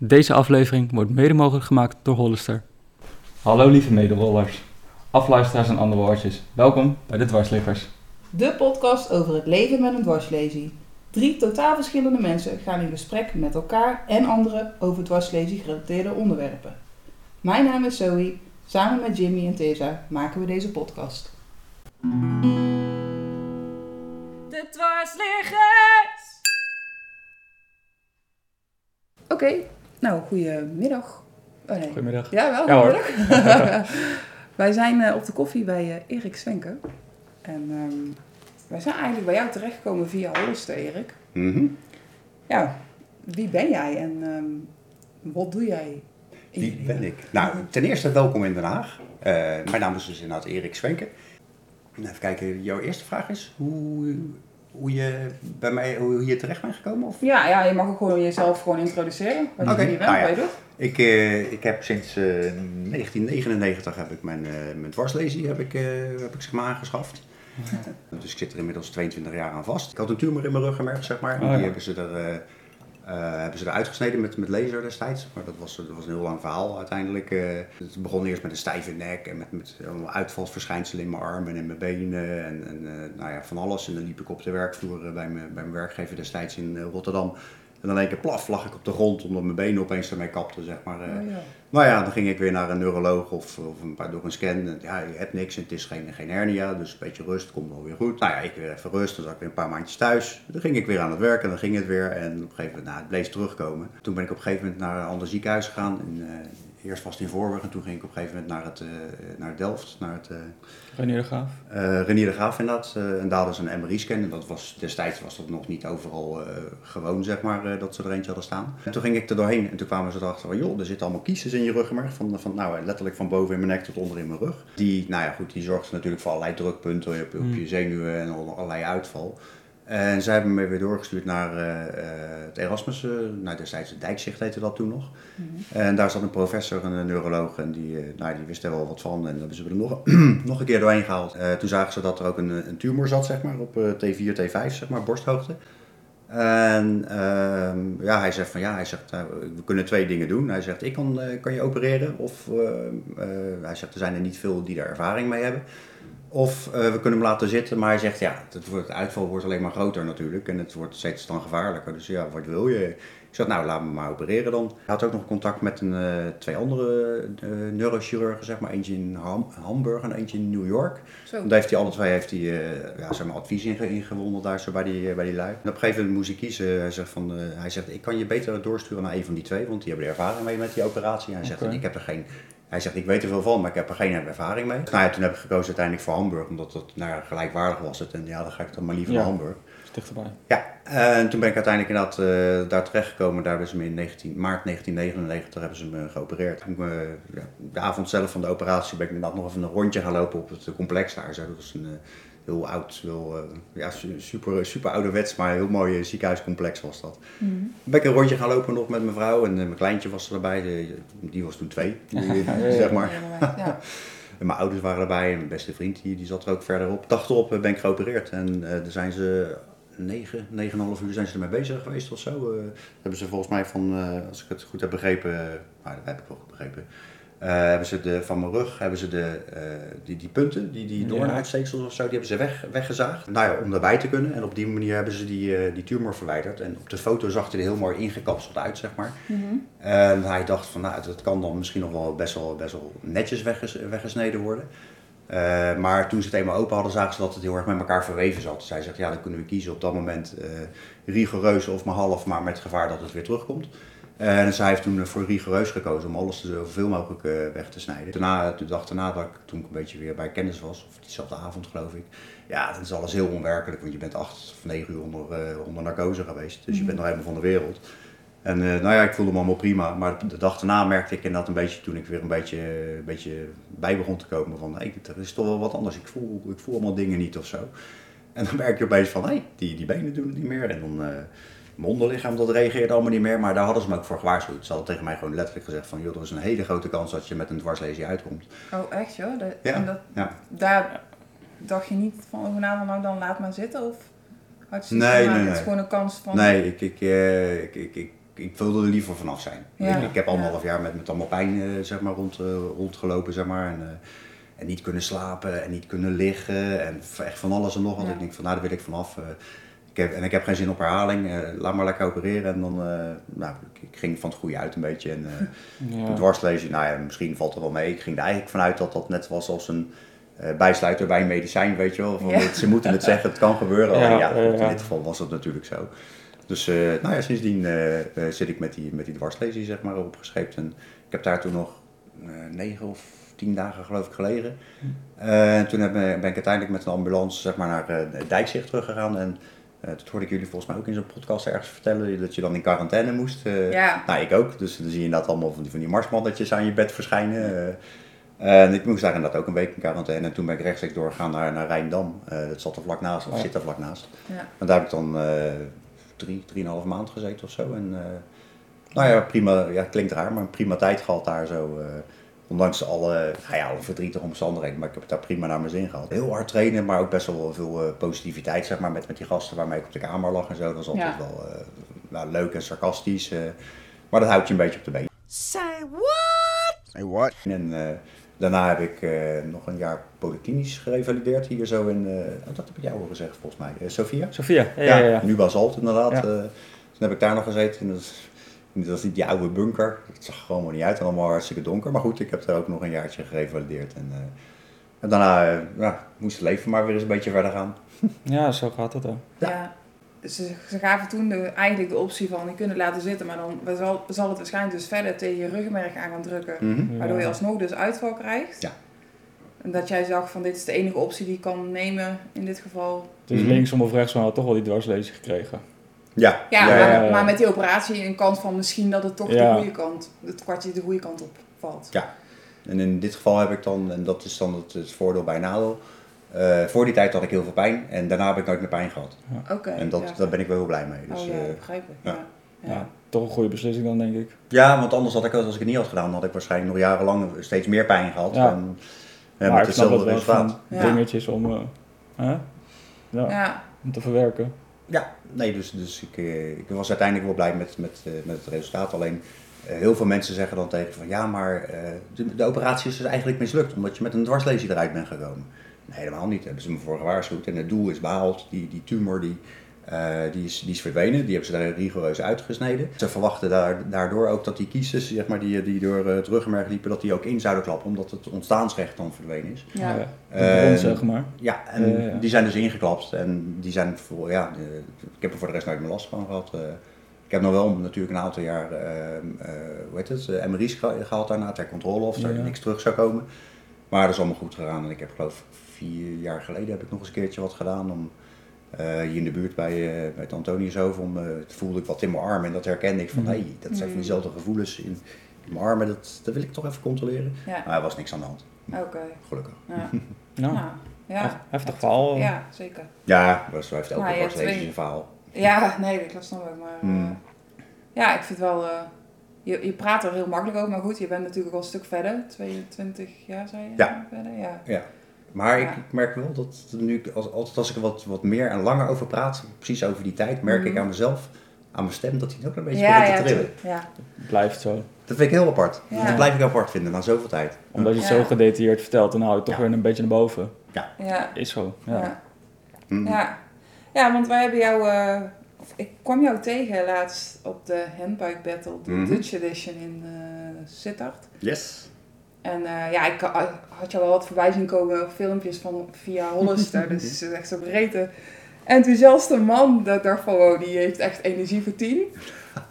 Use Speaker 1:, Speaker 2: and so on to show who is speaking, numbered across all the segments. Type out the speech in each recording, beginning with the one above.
Speaker 1: Deze aflevering wordt mede mogelijk gemaakt door Hollister. Hallo lieve mederollers, afluisteraars en andere woordjes. Welkom bij de Dwarsliggers.
Speaker 2: De podcast over het leven met een dwarslesie. Drie totaal verschillende mensen gaan in gesprek met elkaar en anderen over dwarslesie gerelateerde onderwerpen. Mijn naam is Zoe. Samen met Jimmy en Tessa maken we deze podcast.
Speaker 3: De dwarsliggers!
Speaker 2: Oké, nou, goedemiddag. Oh nee.
Speaker 1: Goedemiddag.
Speaker 2: Ja, wel,
Speaker 1: Ja, hoor.
Speaker 2: goedemiddag. wij zijn eh, op de koffie bij eh, Erik Swenke. En ehm, wij zijn eigenlijk bij jou terechtgekomen via Hollister, Erik.
Speaker 4: Mhm.
Speaker 2: Ja, wie ben jij en ehm, wat doe jij? in
Speaker 4: Wie ben ik? Nou, ten eerste welkom in Den Haag. Eh, mijn naam is dus inderdaad Erik Swenke. Even kijken, jouw eerste vraag is hoe, hoe je bij mij hoe je hier terecht bent gekomen? Of?
Speaker 2: Ja, ja, je mag ook gewoon jezelf gewoon introduceren. Wat
Speaker 4: Oké,
Speaker 2: je hier bent,
Speaker 4: nou ja.
Speaker 2: wat je doet.
Speaker 4: Ik, eh, ik heb sinds eh, 1999 heb ik mijn, eh mijn dwarslesie heb ik, eh, heb ik zeg maar aangeschaft. Dus ik zit er inmiddels 22 jaar aan vast. Ik had een tumor in mijn ruggenmerg, zeg maar.
Speaker 1: Oh, ja.
Speaker 4: Die hebben ze er, hebben ze er uitgesneden met, met laser destijds. Maar dat was, dat was een heel lang verhaal uiteindelijk. eh. het begon eerst met een stijve nek en met, met allemaal uitvalsverschijnselen in mijn armen en mijn benen. En, en eh, nou ja, van alles. En dan liep ik op de werkvloer eh, bij, mijn, bij mijn werkgever destijds in eh, Rotterdam. En dan één keer plaf lag ik op de grond omdat mijn benen opeens ermee kapten, zeg maar.
Speaker 2: Oh, ja.
Speaker 4: Nou ja, dan ging ik weer naar een neuroloog of, of een paar door een scan. En, ja, je hebt niks en het is geen, geen hernia, dus een beetje rust, komt wel weer goed. Nou ja, ik weer even rust, dan zat ik weer een paar maandjes thuis. Dan ging ik weer aan het werk en dan ging het weer. En op een gegeven moment, nou, het bleef terugkomen. Toen ben ik op een gegeven moment naar een ander ziekenhuis gegaan. In, eh, eerst was het in Voorburg en toen ging ik op een gegeven moment naar, het, eh, naar Delft, naar het... eh,
Speaker 1: René de Graaf.
Speaker 4: eh Renier de Graaf inderdaad. en daar hadden ze een MRI-scan. En dat was, destijds was dat nog niet overal gewoon, zeg maar, dat ze er eentje hadden staan. En toen ging ik er doorheen en toen kwamen ze erachter van, joh, er zitten allemaal kiezers in je ruggenmerg. Van, van, nou, letterlijk van boven in mijn nek tot onder in mijn rug. Die, nou ja, goed, die zorgden natuurlijk voor allerlei drukpunten op, op je zenuwen en al- allerlei uitval. En zij hebben me weer doorgestuurd naar eh, eh, het Erasmus, eh, nou destijds het Dijkzicht heette dat toen nog. En daar zat een professor, een neuroloog, en die, nou, die wist er wel wat van. En dan hebben ze me er nog, nog een keer doorheen gehaald. Eh, toen zagen ze dat er ook een, een tumor zat, zeg maar, op eh, T4, T5, zeg maar, borsthoogte. En ehm, ja, hij zegt van ja, hij zegt, eh, we kunnen twee dingen doen. Hij zegt, ik kan, kan je opereren. Of eh, eh, hij zegt, er zijn er niet veel die daar ervaring mee hebben. Of eh, we kunnen hem laten zitten, maar hij zegt ja, het, wordt, het uitval wordt alleen maar groter natuurlijk. En het wordt steeds dan gevaarlijker. Dus ja, wat wil je? Ik zeg, nou, laat me maar opereren dan. Hij had ook nog contact met een, eh, twee andere eh, neurochirurgen, zeg maar. Eentje in Ham- Hamburg en eentje in New York.
Speaker 2: Zo.
Speaker 4: Want daar heeft hij alle twee heeft hij, eh, ja, zeg maar, advies inge- ingewonnen daar zo bij die, bij die lui. En op een gegeven moment moest ik kiezen. Hij zegt, van, eh, hij zegt, ik kan je beter doorsturen naar een van die twee, want die hebben er ervaring mee met die operatie. Hij zegt, ik heb er geen... Hij zegt, ik weet er veel van, maar ik heb er geen ervaring mee. Nou ja, toen heb ik gekozen uiteindelijk voor Hamburg, omdat dat nou ja, gelijkwaardig was het. En ja, dan ga ik dan maar liever
Speaker 1: Ja.
Speaker 4: naar Hamburg.
Speaker 1: Is dichterbij.
Speaker 4: Ja, en toen ben ik uiteindelijk inderdaad eh daar terechtgekomen. Daar hebben ze me in 19, maart 1999 hebben ze me geopereerd. Toen, eh, de avond zelf van de operatie ben ik inderdaad nog even een rondje gaan lopen op het complex daar. Zo. Dat was een eh, heel oud, heel, eh, ja, su- super, super ouderwets, maar heel mooi eh, ziekenhuiscomplex was dat. Toen ben ik een rondje gaan lopen nog met mijn vrouw en eh, mijn kleintje was erbij. Die, die was toen twee, die- zeg maar.
Speaker 2: Ja.
Speaker 4: En mijn ouders waren erbij en mijn beste vriend die, die zat er ook verderop. Dag erop ben ik geopereerd en eh daar zijn ze negen, negen en een half uur zijn ze ermee bezig geweest of zo. Eh, hebben ze volgens mij van, eh, als ik het goed heb begrepen, nou dat heb ik wel goed begrepen. Eh, hebben ze de, van mijn rug hebben ze de, eh, die, die punten, die, die doornuitsteeksels of zo, die hebben ze weg, weggezaagd. Nou ja, om daarbij te kunnen. En op die manier hebben ze die, eh, die tumor verwijderd. En op de foto zag hij er heel mooi ingekapseld uit, zeg maar.
Speaker 2: Mhm.
Speaker 4: En hij dacht van, nou, dat kan dan misschien nog wel best wel, best wel netjes wegges- weggesneden worden. Eh, maar toen ze het eenmaal open hadden, zagen ze dat het heel erg met elkaar verweven zat. Zij zegt, ja, dan kunnen we kiezen op dat moment eh, rigoureus of maar half, maar met het gevaar dat het weer terugkomt. Eh, en zij heeft toen voor rigoureus gekozen om alles zoveel mogelijk eh, weg te snijden. Daarna, de dag daarna, dat ik, toen ik een beetje weer bij kennis was, of diezelfde avond geloof ik, ja, dan is alles heel onwerkelijk, want je bent acht of negen uur onder, eh, onder narcose geweest. Dus je bent nog helemaal van de wereld. En eh, nou ja, ik voelde me allemaal prima. Maar de dag daarna merkte ik inderdaad een beetje, toen ik weer een beetje, een beetje bij begon te komen van, hé, er is toch wel wat anders. Ik voel, ik voel allemaal dingen niet of zo. En dan merk je opeens van, hé, die, die benen doen het niet meer. En dan, eh, mijn onderlichaam, dat reageerde allemaal niet meer. Maar daar hadden ze me ook voor gewaarschuwd. Ze hadden tegen mij gewoon letterlijk gezegd van, joh, er is een hele grote kans dat je met een dwarslesie uitkomt.
Speaker 2: Oh, echt joh?
Speaker 4: Ja.
Speaker 2: en dat,
Speaker 4: Ja.
Speaker 2: Daar dacht je niet van over na, van, nou dan laat maar zitten? Of had je
Speaker 4: Nee, nee,
Speaker 2: nou, Het is
Speaker 4: nee.
Speaker 2: gewoon een kans van...
Speaker 4: Nee, ik, ik, eh, ik, ik, ik, ik wilde er liever vanaf zijn.
Speaker 2: Ja.
Speaker 4: Ik, ik heb
Speaker 2: Ja.
Speaker 4: anderhalf jaar met, met allemaal pijn eh, zeg maar, rond, eh, rondgelopen, zeg maar. En, eh, en niet kunnen slapen en niet kunnen liggen en echt van alles en nog wat.
Speaker 2: Ja.
Speaker 4: Ik denk van, nou, daar wil ik vanaf. Ik heb, en ik heb geen zin op herhaling. eh, laat maar lekker opereren. En dan, eh, nou, ik, ik ging van het goede uit een beetje. En, eh,
Speaker 1: Ja.
Speaker 4: Dwarslezen, nou ja, misschien valt er wel mee. Ik ging er eigenlijk vanuit dat dat net was als een eh, bijsluiter bij een medicijn, weet je wel. Van,
Speaker 2: Ja.
Speaker 4: Ze moeten het zeggen, het kan gebeuren.
Speaker 1: Ja,
Speaker 4: goed, in dit geval was dat natuurlijk zo. Dus eh, nou ja, sindsdien zit ik met die, met die dwarslesie zeg maar opgescheept. En ik heb daar toen nog eh, negen of tien dagen geloof ik gelegen. Eh, en toen heb, ben ik uiteindelijk met een ambulance zeg maar, naar eh, Dijkzicht teruggegaan. En eh, dat hoorde ik jullie volgens mij ook in zo'n podcast ergens vertellen, dat je dan in quarantaine moest. Eh,
Speaker 2: Ja.
Speaker 4: Nou, ik ook. Dus dan zie je inderdaad allemaal van die, van die marsmannetjes aan je bed verschijnen. Eh, en ik moest daar inderdaad ook een week in quarantaine. En toen ben ik rechtstreeks doorgegaan naar, naar Rijndam. Dat zat er vlak naast, of
Speaker 1: Ja.
Speaker 4: zit er vlak naast.
Speaker 2: Ja.
Speaker 4: En daar heb ik dan drie, drieënhalf maand gezeten of zo. En nou ja, prima, ja, klinkt raar, maar een prima tijd gehad daar zo. Ondanks alle, nou ja, alle verdrietige omstandigheden, maar ik heb het daar prima naar mijn zin gehad. Heel hard trainen, maar ook best wel veel eh, positiviteit, zeg maar, met, met die gasten waarmee ik op de kamer lag en zo. Dat was altijd
Speaker 2: Ja.
Speaker 4: wel eh, nou, leuk en sarcastisch. eh, maar dat houdt je een beetje op de been.
Speaker 3: Say what?
Speaker 5: Say what?
Speaker 4: En eh, daarna heb ik eh, nog een jaar polyklinisch gerevalideerd hier zo in, eh, oh, dat heb ik jou al gezegd volgens mij, Eh, Sofia?
Speaker 1: Sophia, ja, ja, ja.
Speaker 4: nu Basalt inderdaad.
Speaker 1: Ja.
Speaker 4: Eh, toen heb ik daar nog gezeten. En dat, is, dat is die oude bunker. Het zag gewoon maar niet uit. En allemaal hartstikke donker. Maar goed, ik heb daar ook nog een jaartje gerevalideerd. En, eh, en daarna eh, ja, moest het leven maar weer eens een beetje verder gaan.
Speaker 1: Ja, zo gaat het dan.
Speaker 2: Ja. Ze, ze gaven toen de, eigenlijk de optie van je kunt het laten zitten, maar dan zal, zal het waarschijnlijk dus verder tegen je ruggenmerg aan gaan drukken.
Speaker 4: Mhm.
Speaker 2: Waardoor je alsnog dus uitval krijgt.
Speaker 4: Ja.
Speaker 2: En dat jij zag van dit is de enige optie die ik kan nemen in dit geval.
Speaker 1: Dus linksom of rechtsom had toch wel die dwarslezing gekregen.
Speaker 4: Ja,
Speaker 2: Ja,
Speaker 4: ja,
Speaker 2: maar,
Speaker 4: ja.
Speaker 1: ja.
Speaker 2: maar met die operatie een kans van misschien dat het toch
Speaker 1: Ja.
Speaker 2: de goede kant, het kwartje de goede kant op valt.
Speaker 4: En in dit geval heb ik dan, en dat is dan het, het voordeel bij nadeel. eh, voor die tijd had ik heel veel pijn en daarna heb ik nooit meer pijn gehad.
Speaker 2: Oké.
Speaker 4: en dat,
Speaker 2: ja.
Speaker 4: daar ben ik wel heel blij mee. Dus,
Speaker 2: oh ja,
Speaker 4: eh,
Speaker 2: begrijp ik.
Speaker 4: ja.
Speaker 2: Ja. Ja.
Speaker 1: Ja. toch een goede beslissing dan, denk ik.
Speaker 4: ja, want anders had ik, als ik het niet had gedaan, had ik waarschijnlijk nog jarenlang steeds meer pijn gehad.
Speaker 1: Ja.
Speaker 4: En, ja,
Speaker 1: maar
Speaker 4: met
Speaker 1: ik snap dat
Speaker 4: hetzelfde
Speaker 1: wel
Speaker 4: resultaat.
Speaker 2: Ja.
Speaker 1: dingetjes om, eh, hè? Ja,
Speaker 2: Ja.
Speaker 1: om te verwerken.
Speaker 4: Ja, nee, dus, dus ik, eh, ik was uiteindelijk wel blij met, met, eh, met het resultaat. Alleen eh, heel veel mensen zeggen dan tegen van ja, maar de, de operatie is dus eigenlijk mislukt omdat je met een dwarslesie eruit bent gekomen. Nee, helemaal niet. Hebben ze me voor gewaarschuwd en het doel is behaald. Die, die tumor die, die, is, die is verdwenen, die hebben ze daar rigoureus uitgesneden. Ze verwachten daar, daardoor ook dat die kiezers zeg maar, die, die door eh, het ruggenmerg liepen, dat die ook in zouden klappen omdat het ontstaansrecht dan verdwenen is.
Speaker 2: Ja.
Speaker 4: Eh,
Speaker 1: bron, zeg maar.
Speaker 4: Ja, en die zijn dus ingeklapt en die zijn voor, ja, eh, ik heb er voor de rest nooit meer last van gehad. Eh, ik heb nog wel natuurlijk een aantal jaar, eh, eh, hoe heet het, eh, MRI's geha- gehad daarna ter controle of er
Speaker 1: Ja.
Speaker 4: niks terug zou komen. Maar dat is allemaal goed gegaan en ik heb geloof ik vier jaar geleden heb ik nog eens een keertje wat gedaan om eh, hier in de buurt bij, eh, bij het Antoniushoofd, om, eh, voelde ik wat in mijn arm en dat herkende ik van, hé,
Speaker 1: Mhm.
Speaker 4: hey, dat zijn van
Speaker 2: Mhm.
Speaker 4: diezelfde gevoelens in, in mijn armen, dat, dat wil ik toch even controleren.
Speaker 2: Ja.
Speaker 4: Maar er was niks aan de hand,
Speaker 2: Oké.
Speaker 4: gelukkig.
Speaker 2: Ja.
Speaker 1: Nou,
Speaker 2: Nou, ja.
Speaker 1: hef- heftig verhaal. eh.
Speaker 2: Ja, zeker.
Speaker 4: Ja, zo heeft elke
Speaker 2: Nou, twee-
Speaker 4: zijn verhaal.
Speaker 2: Ja, nee, dat snap ik. Maar
Speaker 4: Hmm.
Speaker 2: eh, ja, ik vind wel. eh, je, je praat er heel makkelijk over, maar goed, je bent natuurlijk al een stuk verder. 22 jaar, zei je?
Speaker 4: Ja.
Speaker 2: Verder, ja.
Speaker 4: Ja. Maar
Speaker 2: Ja.
Speaker 4: ik, ik merk wel dat nu, als, altijd als ik er wat, wat meer en langer over praat, precies over die tijd, merk ik
Speaker 2: Mhm.
Speaker 4: aan mezelf, aan mijn stem, dat hij ook een beetje
Speaker 2: Ja,
Speaker 4: begint
Speaker 2: ja,
Speaker 4: te trillen.
Speaker 2: ja.
Speaker 1: Blijft zo.
Speaker 4: Dat vind ik heel apart.
Speaker 2: Ja.
Speaker 4: Dat blijf ik apart vinden na zoveel tijd.
Speaker 1: Omdat je het
Speaker 2: Ja.
Speaker 1: zo gedetailleerd vertelt, dan hou je het toch
Speaker 4: Ja.
Speaker 1: weer een beetje naar boven.
Speaker 2: Ja.
Speaker 1: Is zo.
Speaker 2: Ja.
Speaker 1: Ja.
Speaker 2: Ja.
Speaker 4: Mhm.
Speaker 2: Ja. Ja, want wij hebben jou. eh, of ik kwam jou tegen laatst op de Handbike Battle, de
Speaker 4: Mhm.
Speaker 2: Dutch Edition in eh Sittard.
Speaker 4: Yes.
Speaker 2: En eh, ja, ik ha- had jou wel wat voorbij zien komen, filmpjes van via Hollister. dus het is echt zo'n breedte enthousiaste man. Dat ik dacht van, wow, die heeft echt energie voor tien.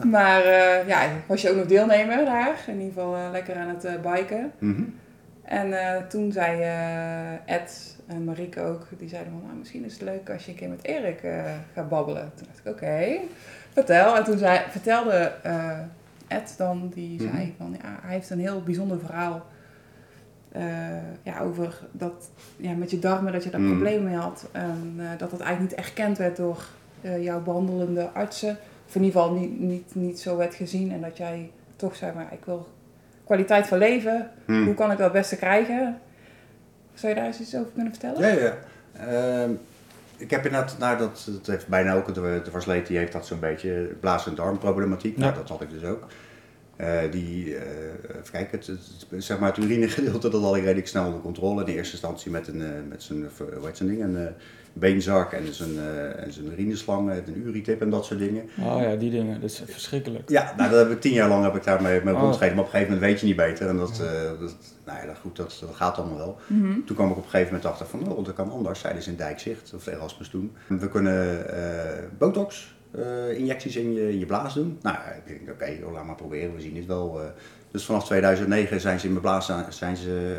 Speaker 2: Maar eh, ja, was je ook nog deelnemer daar. In ieder geval eh, lekker aan het biken.
Speaker 4: Mhm.
Speaker 2: En toen zei Ed en Marieke ook, die zeiden van, nou, misschien is het leuk als je een keer met Erik gaat babbelen. Toen dacht ik, oké, vertel. En toen zei, vertelde Ed dan, die
Speaker 4: Mhm.
Speaker 2: zei van, ja, hij heeft een heel bijzonder verhaal eh, ja, over dat, ja, met je darmen, dat je daar
Speaker 4: Mhm.
Speaker 2: problemen mee had. En eh, dat dat eigenlijk niet erkend werd door eh, jouw behandelende artsen. Of in ieder geval niet, niet, niet zo werd gezien. En dat jij toch zei, maar ik wil kwaliteit van leven.
Speaker 4: Mhm.
Speaker 2: Hoe kan ik dat het beste krijgen? Zou je daar eens iets over kunnen vertellen?
Speaker 4: Ja, ja. Ehm, ik heb inderdaad, nou dat, dat heeft bijna ook, de, de Varsleet die heeft dat zo'n beetje, blaas- en darmproblematiek. Nou, dat had ik dus ook. Eh, die, eh, even kijken, het, het- zeg maar het urinegedeelte, dat had ik redelijk snel onder controle. In eerste instantie met, een, eh, met zijn, zijn ding, een beenzak en zijn, en zijn urineslang, een uritip en dat soort dingen.
Speaker 1: Oh ja, die dingen. Dat is verschrikkelijk.
Speaker 4: Ja, nou, dat heb ik tien jaar lang heb ik daarmee mee
Speaker 1: Oh.
Speaker 4: rondgereden, maar op een gegeven moment weet je niet beter. En dat, eh, dat, nou ja, goed, dat, dat gaat allemaal wel.
Speaker 2: Mhm.
Speaker 4: Toen kwam ik op een gegeven moment achter van, oh, dat kan anders, zeiden ze in Dijkzicht, of Erasmus toen. We kunnen eh, botox eh, injecties in je, in je blaas doen. Nou, ik denk, oké, laat maar proberen, we zien het wel. eh. dus vanaf 2009 zijn ze in mijn blaas, zijn ze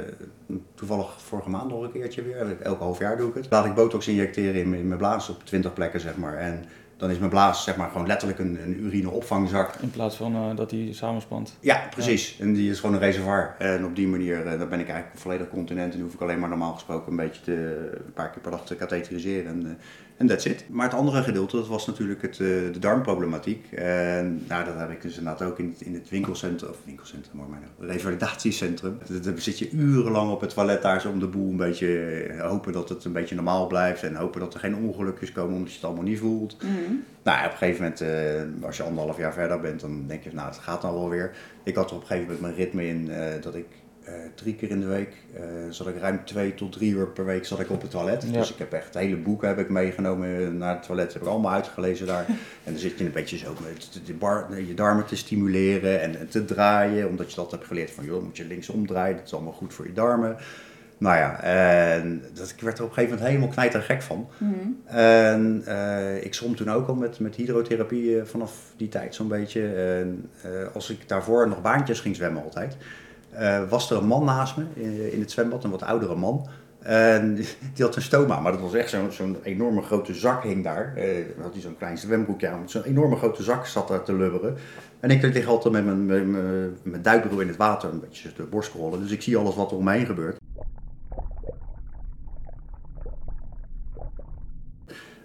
Speaker 4: eh, toevallig vorige maand nog een keertje weer, elke half jaar doe ik het. Laat ik botox injecteren in, mijn- in mijn blaas op 20 plekken, zeg maar. En dan is mijn blaas, zeg maar, gewoon letterlijk een, een urineopvangzak.
Speaker 1: In plaats van dat hij samenspant.
Speaker 4: Ja, precies. En die is gewoon een reservoir. En op die manier dan ben ik eigenlijk volledig continent. En hoef ik alleen maar normaal gesproken een beetje te, een paar keer per dag te katheteriseren. En en that's it. Maar het andere gedeelte, dat was natuurlijk het, eh, de darmproblematiek. En nou, dat heb ik dus inderdaad ook in het, in het winkelcentrum, of winkelcentrum, maar mijn revalidatiecentrum. Daar daar zit je urenlang op het toilet daar zo om de boel een beetje eh, hopen dat het een beetje normaal blijft. En hopen dat er geen ongelukjes komen omdat je het allemaal niet voelt.
Speaker 2: Mhm.
Speaker 4: Nou, op een gegeven moment, eh, als je anderhalf jaar verder bent, dan denk je, nou, het gaat dan wel weer. Ik had er op een gegeven moment mijn ritme in dat ik eh, drie keer in de week, eh zat ik ruim twee tot drie uur per week zat ik op het toilet.
Speaker 1: Ja.
Speaker 4: Dus ik heb echt hele boeken heb ik meegenomen naar het toilet, heb ik allemaal uitgelezen daar. En dan zit je een beetje zo met de bar, je darmen te stimuleren en, en te draaien, omdat je dat hebt geleerd van, joh, moet je linksom draaien, dat is allemaal goed voor je darmen. Nou ja, en dat, ik werd er op een gegeven moment helemaal knijtergek van.
Speaker 2: Mhm.
Speaker 4: En eh, ik zwom toen ook al met, met hydrotherapie vanaf die tijd zo'n beetje. En als ik daarvoor nog baantjes ging zwemmen altijd, was er een man naast me in, in het zwembad, een wat oudere man. En die had een stoma, maar dat was echt zo'n enorme grote zak hing daar. Eh had hij zo'n klein zwembroekje aan, zo'n enorme grote zak zat daar te lubberen. En ik lig altijd met mijn, mijn, mijn in het water, een beetje de borst rollen. Dus ik zie alles wat er om me heen gebeurt.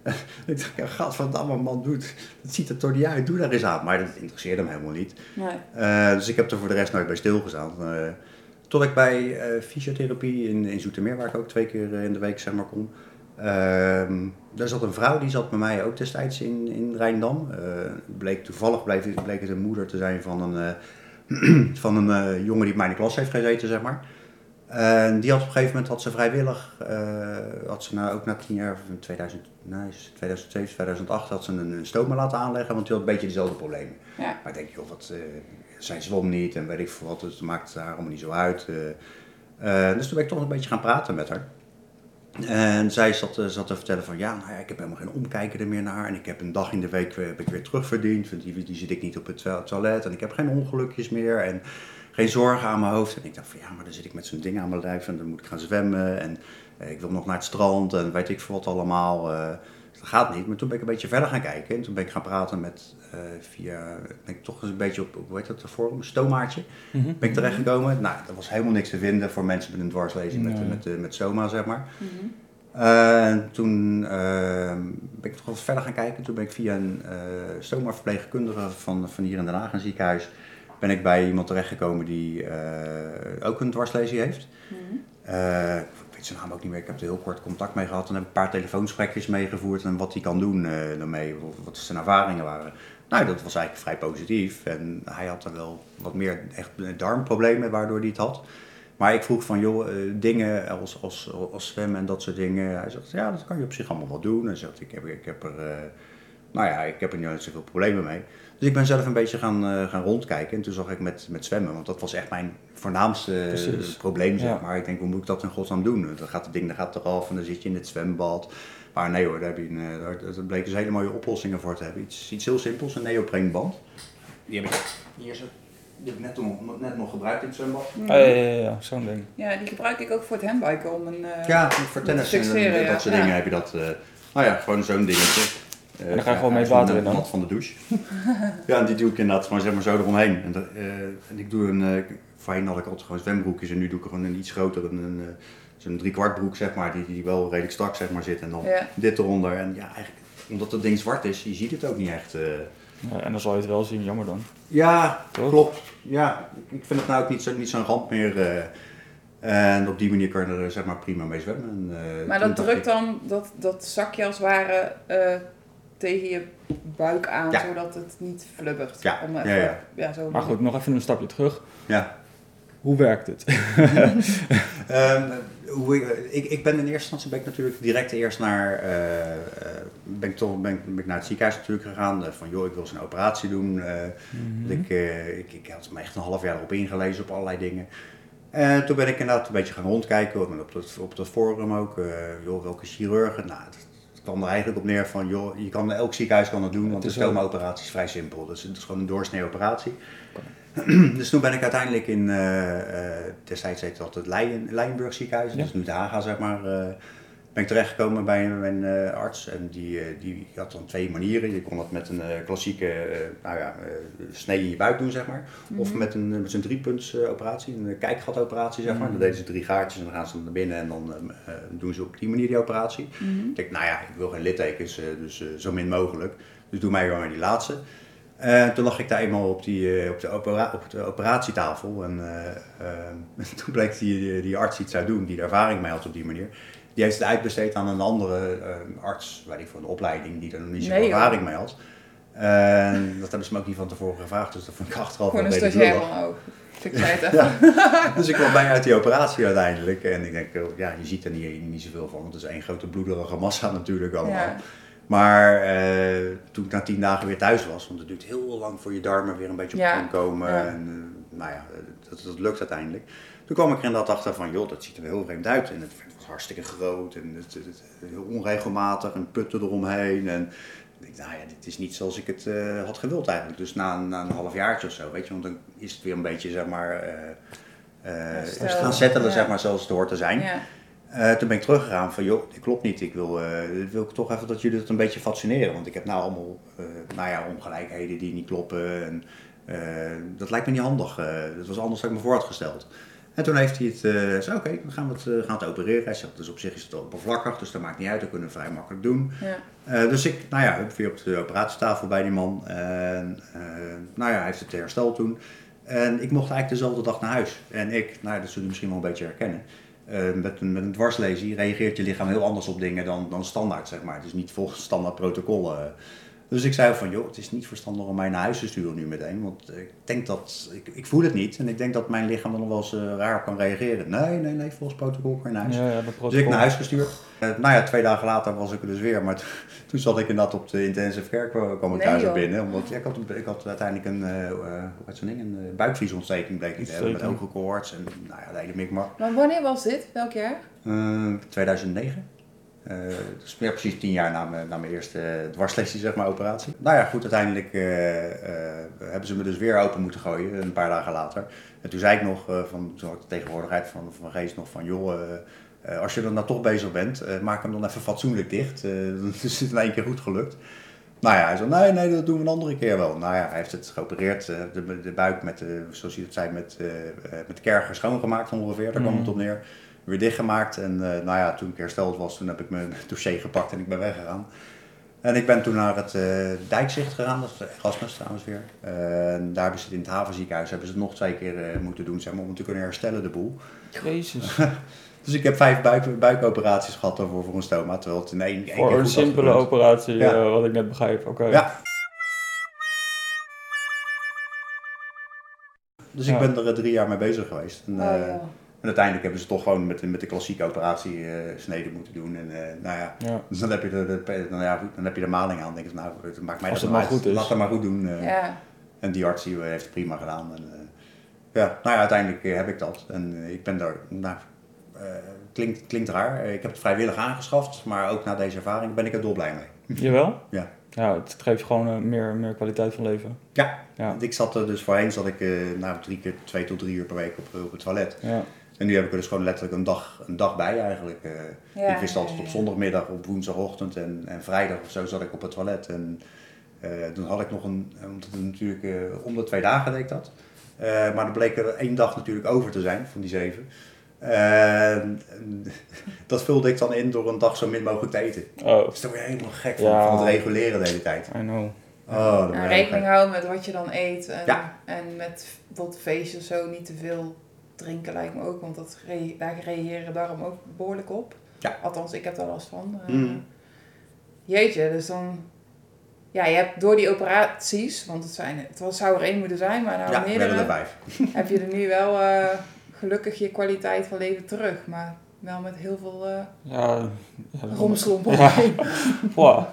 Speaker 4: Ik dacht, ja, gadverdamme man, doet. Dat ziet er toch niet uit, doe daar eens aan. Maar dat interesseerde hem helemaal niet.
Speaker 2: Nee.
Speaker 4: Eh, dus ik heb er voor de rest nooit bij stilgestaan. Eh tot ik bij eh, fysiotherapie in, in Zoetermeer, waar ik ook twee keer in de week zeg maar kom. ehm, daar zat een vrouw, die zat bij mij ook destijds in, in Rijndam. Bleek, toevallig bleek, bleek het een moeder te zijn van een, van een jongen die op mijn klas heeft gezeten, zeg maar. En die had op een gegeven moment had ze vrijwillig, eh, had ze nou ook na tien jaar, of in 2000, nee, 2007, 2008, had ze een, een stoma laten aanleggen, want die had een beetje dezelfde problemen.
Speaker 2: Ja.
Speaker 4: Maar ik denk, joh, wat, eh, zij zwom niet en weet ik veel wat, dus het maakt haar allemaal niet zo uit. eh. Dus toen ben ik toch een beetje gaan praten met haar. En zij zat, zat te vertellen van, ja, nou ja, ik heb helemaal geen omkijken er meer naar. En ik heb een dag in de week heb ik weer terugverdiend, want die, die zit ik niet op het to- toilet. En ik heb geen ongelukjes meer en geen zorgen aan mijn hoofd. En ik dacht van, ja, maar dan zit ik met zo'n ding aan mijn lijf en dan moet ik gaan zwemmen. En eh, ik wil nog naar het strand en weet ik veel wat allemaal. eh. dat gaat niet. Maar toen ben ik een beetje verder gaan kijken. En toen ben ik gaan praten met, eh, via, ben ik toch eens een beetje op, hoe heet dat, de forum, stomaatje.
Speaker 1: Mhm.
Speaker 4: Ben ik terechtgekomen. Nou, er was helemaal niks te vinden voor mensen met een dwarslezing met,
Speaker 1: Nee.
Speaker 4: met, met, met soma, zeg maar.
Speaker 2: Mhm.
Speaker 4: En toen eh, ben ik toch wat verder gaan kijken. Toen ben ik via een eh stoma-verpleegkundige van, van hier in Den Haag, een ziekenhuis, ben ik bij iemand terechtgekomen die eh, ook een dwarslezing heeft.
Speaker 2: Mhm.
Speaker 4: Eh, ik weet zijn naam ook niet meer. Ik heb er heel kort contact mee gehad en heb een paar telefoonsgesprekjes meegevoerd en wat hij kan doen eh daarmee, wat zijn ervaringen waren. Nou, dat was eigenlijk vrij positief. En hij had er wel wat meer echt darmproblemen waardoor hij het had. Maar ik vroeg van, joh, dingen als, als, als zwemmen en dat soort dingen. Hij zegt, ja, dat kan je op zich allemaal wel doen. Hij zegt, ik heb, ik heb er, nou ja, ik heb er niet zoveel problemen mee. Dus ik ben zelf een beetje gaan, eh, gaan rondkijken. En toen zag ik met, met zwemmen, want dat was echt mijn voornaamste
Speaker 1: Precies.
Speaker 4: probleem, zeg
Speaker 1: Ja.
Speaker 4: maar. Ik denk, hoe moet ik dat in godsnaam doen? Dan gaat het ding dan gaat eraf en dan zit je in het zwembad. Maar nee hoor, daar, heb je een, eh, daar, daar bleken dus hele mooie oplossingen voor te hebben. Iets, iets heel simpels, een neopreenband. Die heb ik hier zo, die heb ik net nog, net nog gebruikt in het zwembad.
Speaker 1: Ah, ja, ja, ja, zo'n ding.
Speaker 2: Ja, die gebruik ik ook voor het handbiken om een... eh,
Speaker 4: Ja, voor tennis en
Speaker 2: fixeren,
Speaker 4: dat
Speaker 2: ja.
Speaker 4: soort
Speaker 2: Ja.
Speaker 4: dingen heb je dat. eh, nou ja, gewoon zo'n dingetje. Eh,
Speaker 1: dan ga je gewoon mee het water in dan?
Speaker 4: nat van de douche. ja, en die doe ik inderdaad gewoon zeg maar zo eromheen. En, dat, eh, en ik doe een, eh, voorheen had ik altijd gewoon zwembroekjes en nu doe ik er gewoon een iets grotere, een, een, eh, zo'n driekwart broek zeg maar, die, die wel redelijk strak zeg maar zit. En dan
Speaker 2: Ja.
Speaker 4: dit eronder. En ja, eigenlijk, omdat het ding zwart is, je ziet het ook niet echt. eh.
Speaker 1: Ja, en dan zal je het wel zien, jammer dan.
Speaker 4: Ja,
Speaker 1: Toch?
Speaker 4: klopt. Ja, ik vind het nou ook niet, zo, niet zo'n ramp meer. eh. En op die manier kan je er zeg maar prima mee zwemmen. En, eh,
Speaker 2: Maar dat drukt
Speaker 4: ik-
Speaker 2: dan dat, dat zakje als het ware eh, tegen je buik aan,
Speaker 4: Ja.
Speaker 2: zodat het niet flubbert.
Speaker 4: Ja,
Speaker 2: Om
Speaker 4: ja,
Speaker 2: even-
Speaker 4: ja.
Speaker 2: zo
Speaker 1: Maar goed, nog even een stapje terug.
Speaker 4: Ja.
Speaker 1: Hoe werkt het?
Speaker 4: Ehm, hoe ik, ik, ik ben in eerste instantie ben ik natuurlijk direct eerst naar, eh, eh, ben ik toch, ben, ik- ben ik naar het ziekenhuis natuurlijk gegaan. eh, van joh, ik wil zo'n operatie doen. eh,
Speaker 1: Mhm.
Speaker 4: dat ik, eh, ik, ik had me echt een half jaar erop ingelezen op allerlei dingen. En toen ben ik inderdaad een beetje gaan rondkijken, op dat, op dat forum ook. eh, joh, welke chirurgen? Nou, kwam er eigenlijk op neer van, joh, je kan, elk ziekenhuis kan het doen, want de stoma-operatie is vrij simpel. Dus het is gewoon een doorsnee operatie. dus toen ben ik uiteindelijk in, eh, eh, destijds heette dat het Leien, Leijenburg ziekenhuis,
Speaker 1: Ja.
Speaker 4: dus nu de Haga zeg maar, eh, ben ik terechtgekomen bij een, eh, arts. En die, eh, die had dan twee manieren. Je kon dat met een eh, klassieke nou ja, snee in je buik doen, zeg maar. Of met, een, met zo'n operatie, een kijkgatoperatie, zeg maar. Dan deden ze drie gaatjes en dan gaan ze naar binnen en dan eh, eh, doen ze op die manier die operatie. Ik denk, nou ja, ik wil geen littekens, dus zo min mogelijk. Dus doe mij gewoon die laatste. En toen lag ik daar eenmaal op, die, op, de, opera- op de operatietafel. En eh, eh, toen bleek die, die arts iets uit doen, die er ervaring mee had op die manier. Die heeft het uitbesteed aan een andere eh, arts, weet ik voor een opleiding, die er nog niet zoveel
Speaker 2: Nee, joh.
Speaker 4: ervaring mee had. En dat hebben ze me ook niet van tevoren gevraagd, dus dat vond ik achteraf
Speaker 2: Gewoon
Speaker 4: wel
Speaker 2: een stagiair
Speaker 4: lullig.
Speaker 2: ook. Dus ik zei het even.
Speaker 4: Dus ik kwam bij uit die operatie uiteindelijk. En ik denk, eh, ja, je ziet er niet, niet zoveel van, want het is één grote bloederige massa natuurlijk allemaal.
Speaker 2: Ja.
Speaker 4: Maar eh, toen ik na tien dagen weer thuis was, want het duurt heel lang voor je darmen weer een beetje op
Speaker 2: Ja,
Speaker 4: gang komen.
Speaker 2: ja.
Speaker 4: En nou ja, dat, dat lukt uiteindelijk. Toen kwam ik er inderdaad achter van, joh, dat ziet er heel vreemd uit. En het hartstikke groot en het, het, het- heel onregelmatig en putten eromheen. En ik dacht, nou ja, dit is niet zoals ik het eh, had gewild eigenlijk. Dus na, na een halfjaartje of zo, weet je, want dan is het weer een beetje, zeg maar, eh,
Speaker 2: Herstel,
Speaker 4: gaan settelen,
Speaker 2: ja.
Speaker 4: zeg maar, zoals het hoort te zijn.
Speaker 2: Ja.
Speaker 4: Toen ben ik teruggegaan van, joh, dit klopt niet. Ik wil, wil ik toch even dat jullie het een beetje fatsoeneren. Want ik heb nou allemaal, nou ja, ongelijkheden die niet kloppen. En, dat lijkt me niet handig. dat was anders dan ik me voor had gesteld. En toen heeft hij het, eh zo oké, dan gaan we het, eh, gaan we het opereren. Hij zegt, dus op zich is het oppervlakkig, dus dat maakt niet uit. Dat kunnen we vrij makkelijk doen.
Speaker 2: Ja.
Speaker 4: Eh, dus ik, nou ja, weer op de operatietafel bij die man. En nou ja, hij heeft het hersteld toen. En ik mocht eigenlijk dezelfde dag naar huis. En ik, nou ja, dat zullen jullie misschien wel een beetje herkennen. Met, een, met een dwarslesie reageert je lichaam heel anders op dingen dan, dan standaard, zeg maar. Het is niet volgens standaard protocollen. Dus ik zei van, joh, het is niet verstandig om mij naar huis te sturen nu meteen. Want ik denk dat, ik, ik voel het niet. En ik denk dat mijn lichaam dan nog wel eens eh, raar kan reageren. Nee, nee, nee, volgens protocol kan je naar huis.
Speaker 1: Ja, ja, dat
Speaker 4: Dus ik naar huis gestuurd. Eh, nou ja, twee dagen later was ik er dus weer. Maar toen zat ik inderdaad op de intensive care, kwam ik
Speaker 2: Nee,
Speaker 4: thuis
Speaker 2: joh.
Speaker 4: binnen. Omdat ja, ik, had, een- ik had uiteindelijk een, eh, eh, zo'n ding, een uh, buikvliesontsteking bleek ik te hebben. Met hoge koorts en nou ja, de hele mikmak.
Speaker 2: Maar wanneer was dit? Welk jaar?
Speaker 4: Eh, 2009. Eh, dus ja, precies tien jaar na mijn, na mijn eerste eh, dwarslesie, zeg maar, operatie. Nou ja, goed, uiteindelijk eh, hebben ze me dus weer open moeten gooien, een paar dagen later. En toen zei ik nog, van, toen had ik de tegenwoordigheid van, van Geest nog van, joh, als je er nou toch bezig bent, maak hem dan even fatsoenlijk dicht. Dan is het in één keer goed gelukt. Nou ja, hij zei, nee, nee, dat doen we een andere keer wel. Nou ja, hij heeft het geopereerd, de, de buik met, zoals hij het zei, met, met kergen schoongemaakt ongeveer, daar kwam het op neer. Weer dichtgemaakt en eh, nou ja, toen ik hersteld was, toen heb ik mijn dossier gepakt en ik ben weggegaan. En ik ben toen naar het eh, Dijkzicht gegaan, dat is de Erasmus trouwens weer. Eh, en daar hebben ze het in het havenziekenhuis hebben ze het nog twee keer eh, moeten doen, zeg maar, om te kunnen herstellen de boel.
Speaker 1: Jezus.
Speaker 4: Dus ik heb vijf buik, buikoperaties gehad daarvoor voor een stoma, terwijl het in één, één keer
Speaker 1: Voor
Speaker 4: goed
Speaker 1: een simpele operatie,
Speaker 4: Ja.
Speaker 1: wat ik net begrijp. Oké.
Speaker 4: Ja. Dus ik ben er drie jaar mee bezig geweest. En,
Speaker 2: Oh,
Speaker 4: eh,
Speaker 2: ja.
Speaker 4: En uiteindelijk hebben ze toch gewoon met, de- met de klassieke operatie eh snede moeten doen. En eh, nou ja,
Speaker 1: Ja.
Speaker 4: dus dan heb je de, de, dan, ja, dan heb je de maling aan. Dan denk je, nou, het maakt mij
Speaker 1: Als
Speaker 4: dat
Speaker 1: het
Speaker 4: nou
Speaker 1: maar
Speaker 4: uit.
Speaker 1: goed is.
Speaker 4: Laat het maar goed doen. eh.
Speaker 2: Ja.
Speaker 4: En die arts die heeft het prima gedaan. En, eh, ja, nou ja, uiteindelijk heb ik dat. En ik ben daar, nou, eh, klinkt, klinkt raar. Ik heb het vrijwillig aangeschaft, maar ook na deze ervaring ben ik er dolblij mee.
Speaker 1: Jawel?
Speaker 4: Ja.
Speaker 1: Ja, het geeft gewoon meer, meer kwaliteit van leven.
Speaker 4: Ja,
Speaker 1: Ja.
Speaker 4: want ik zat er dus voorheen zat ik eh nou, drie keer twee tot drie uur per week op, op het toilet.
Speaker 1: Ja.
Speaker 4: En nu heb ik er dus gewoon letterlijk een dag, een dag bij eigenlijk. eh.
Speaker 2: Ja,
Speaker 4: ik wist altijd op zondagmiddag, op woensdagochtend en, en vrijdag of zo zat ik op het toilet. En eh, toen had ik nog een, omdat het natuurlijk eh, om de twee dagen deed ik dat. Eh, maar dan bleek er één dag natuurlijk over te zijn van die zeven. En, en dat vulde ik dan in door een dag zo min mogelijk te eten.
Speaker 1: Oh,
Speaker 4: Dus dan word je helemaal gek van,
Speaker 1: Ja.
Speaker 4: van het reguleren de hele tijd.
Speaker 1: I know.
Speaker 4: Oh,
Speaker 2: rekening houden met wat je dan eet. En,
Speaker 4: Ja.
Speaker 2: en met bijvoorbeeld feestjes of zo niet te veel drinken lijkt me ook, want dat daar reageren darmen ook behoorlijk op.
Speaker 4: Ja.
Speaker 2: Althans, ik heb daar last van. Eh,
Speaker 4: Mhm.
Speaker 2: Jeetje, dus dan... Ja, je hebt door die operaties, want het, zijn, het was, zou er één moeten zijn, maar nou
Speaker 4: Ja, we
Speaker 2: meerdere,
Speaker 4: hebben er vijf.
Speaker 2: heb je er nu wel eh, gelukkig je kwaliteit van leven terug. Maar wel met heel veel eh
Speaker 1: Ja, ja dat-
Speaker 2: romslomp
Speaker 1: Ja.
Speaker 2: omheen.
Speaker 1: Wow.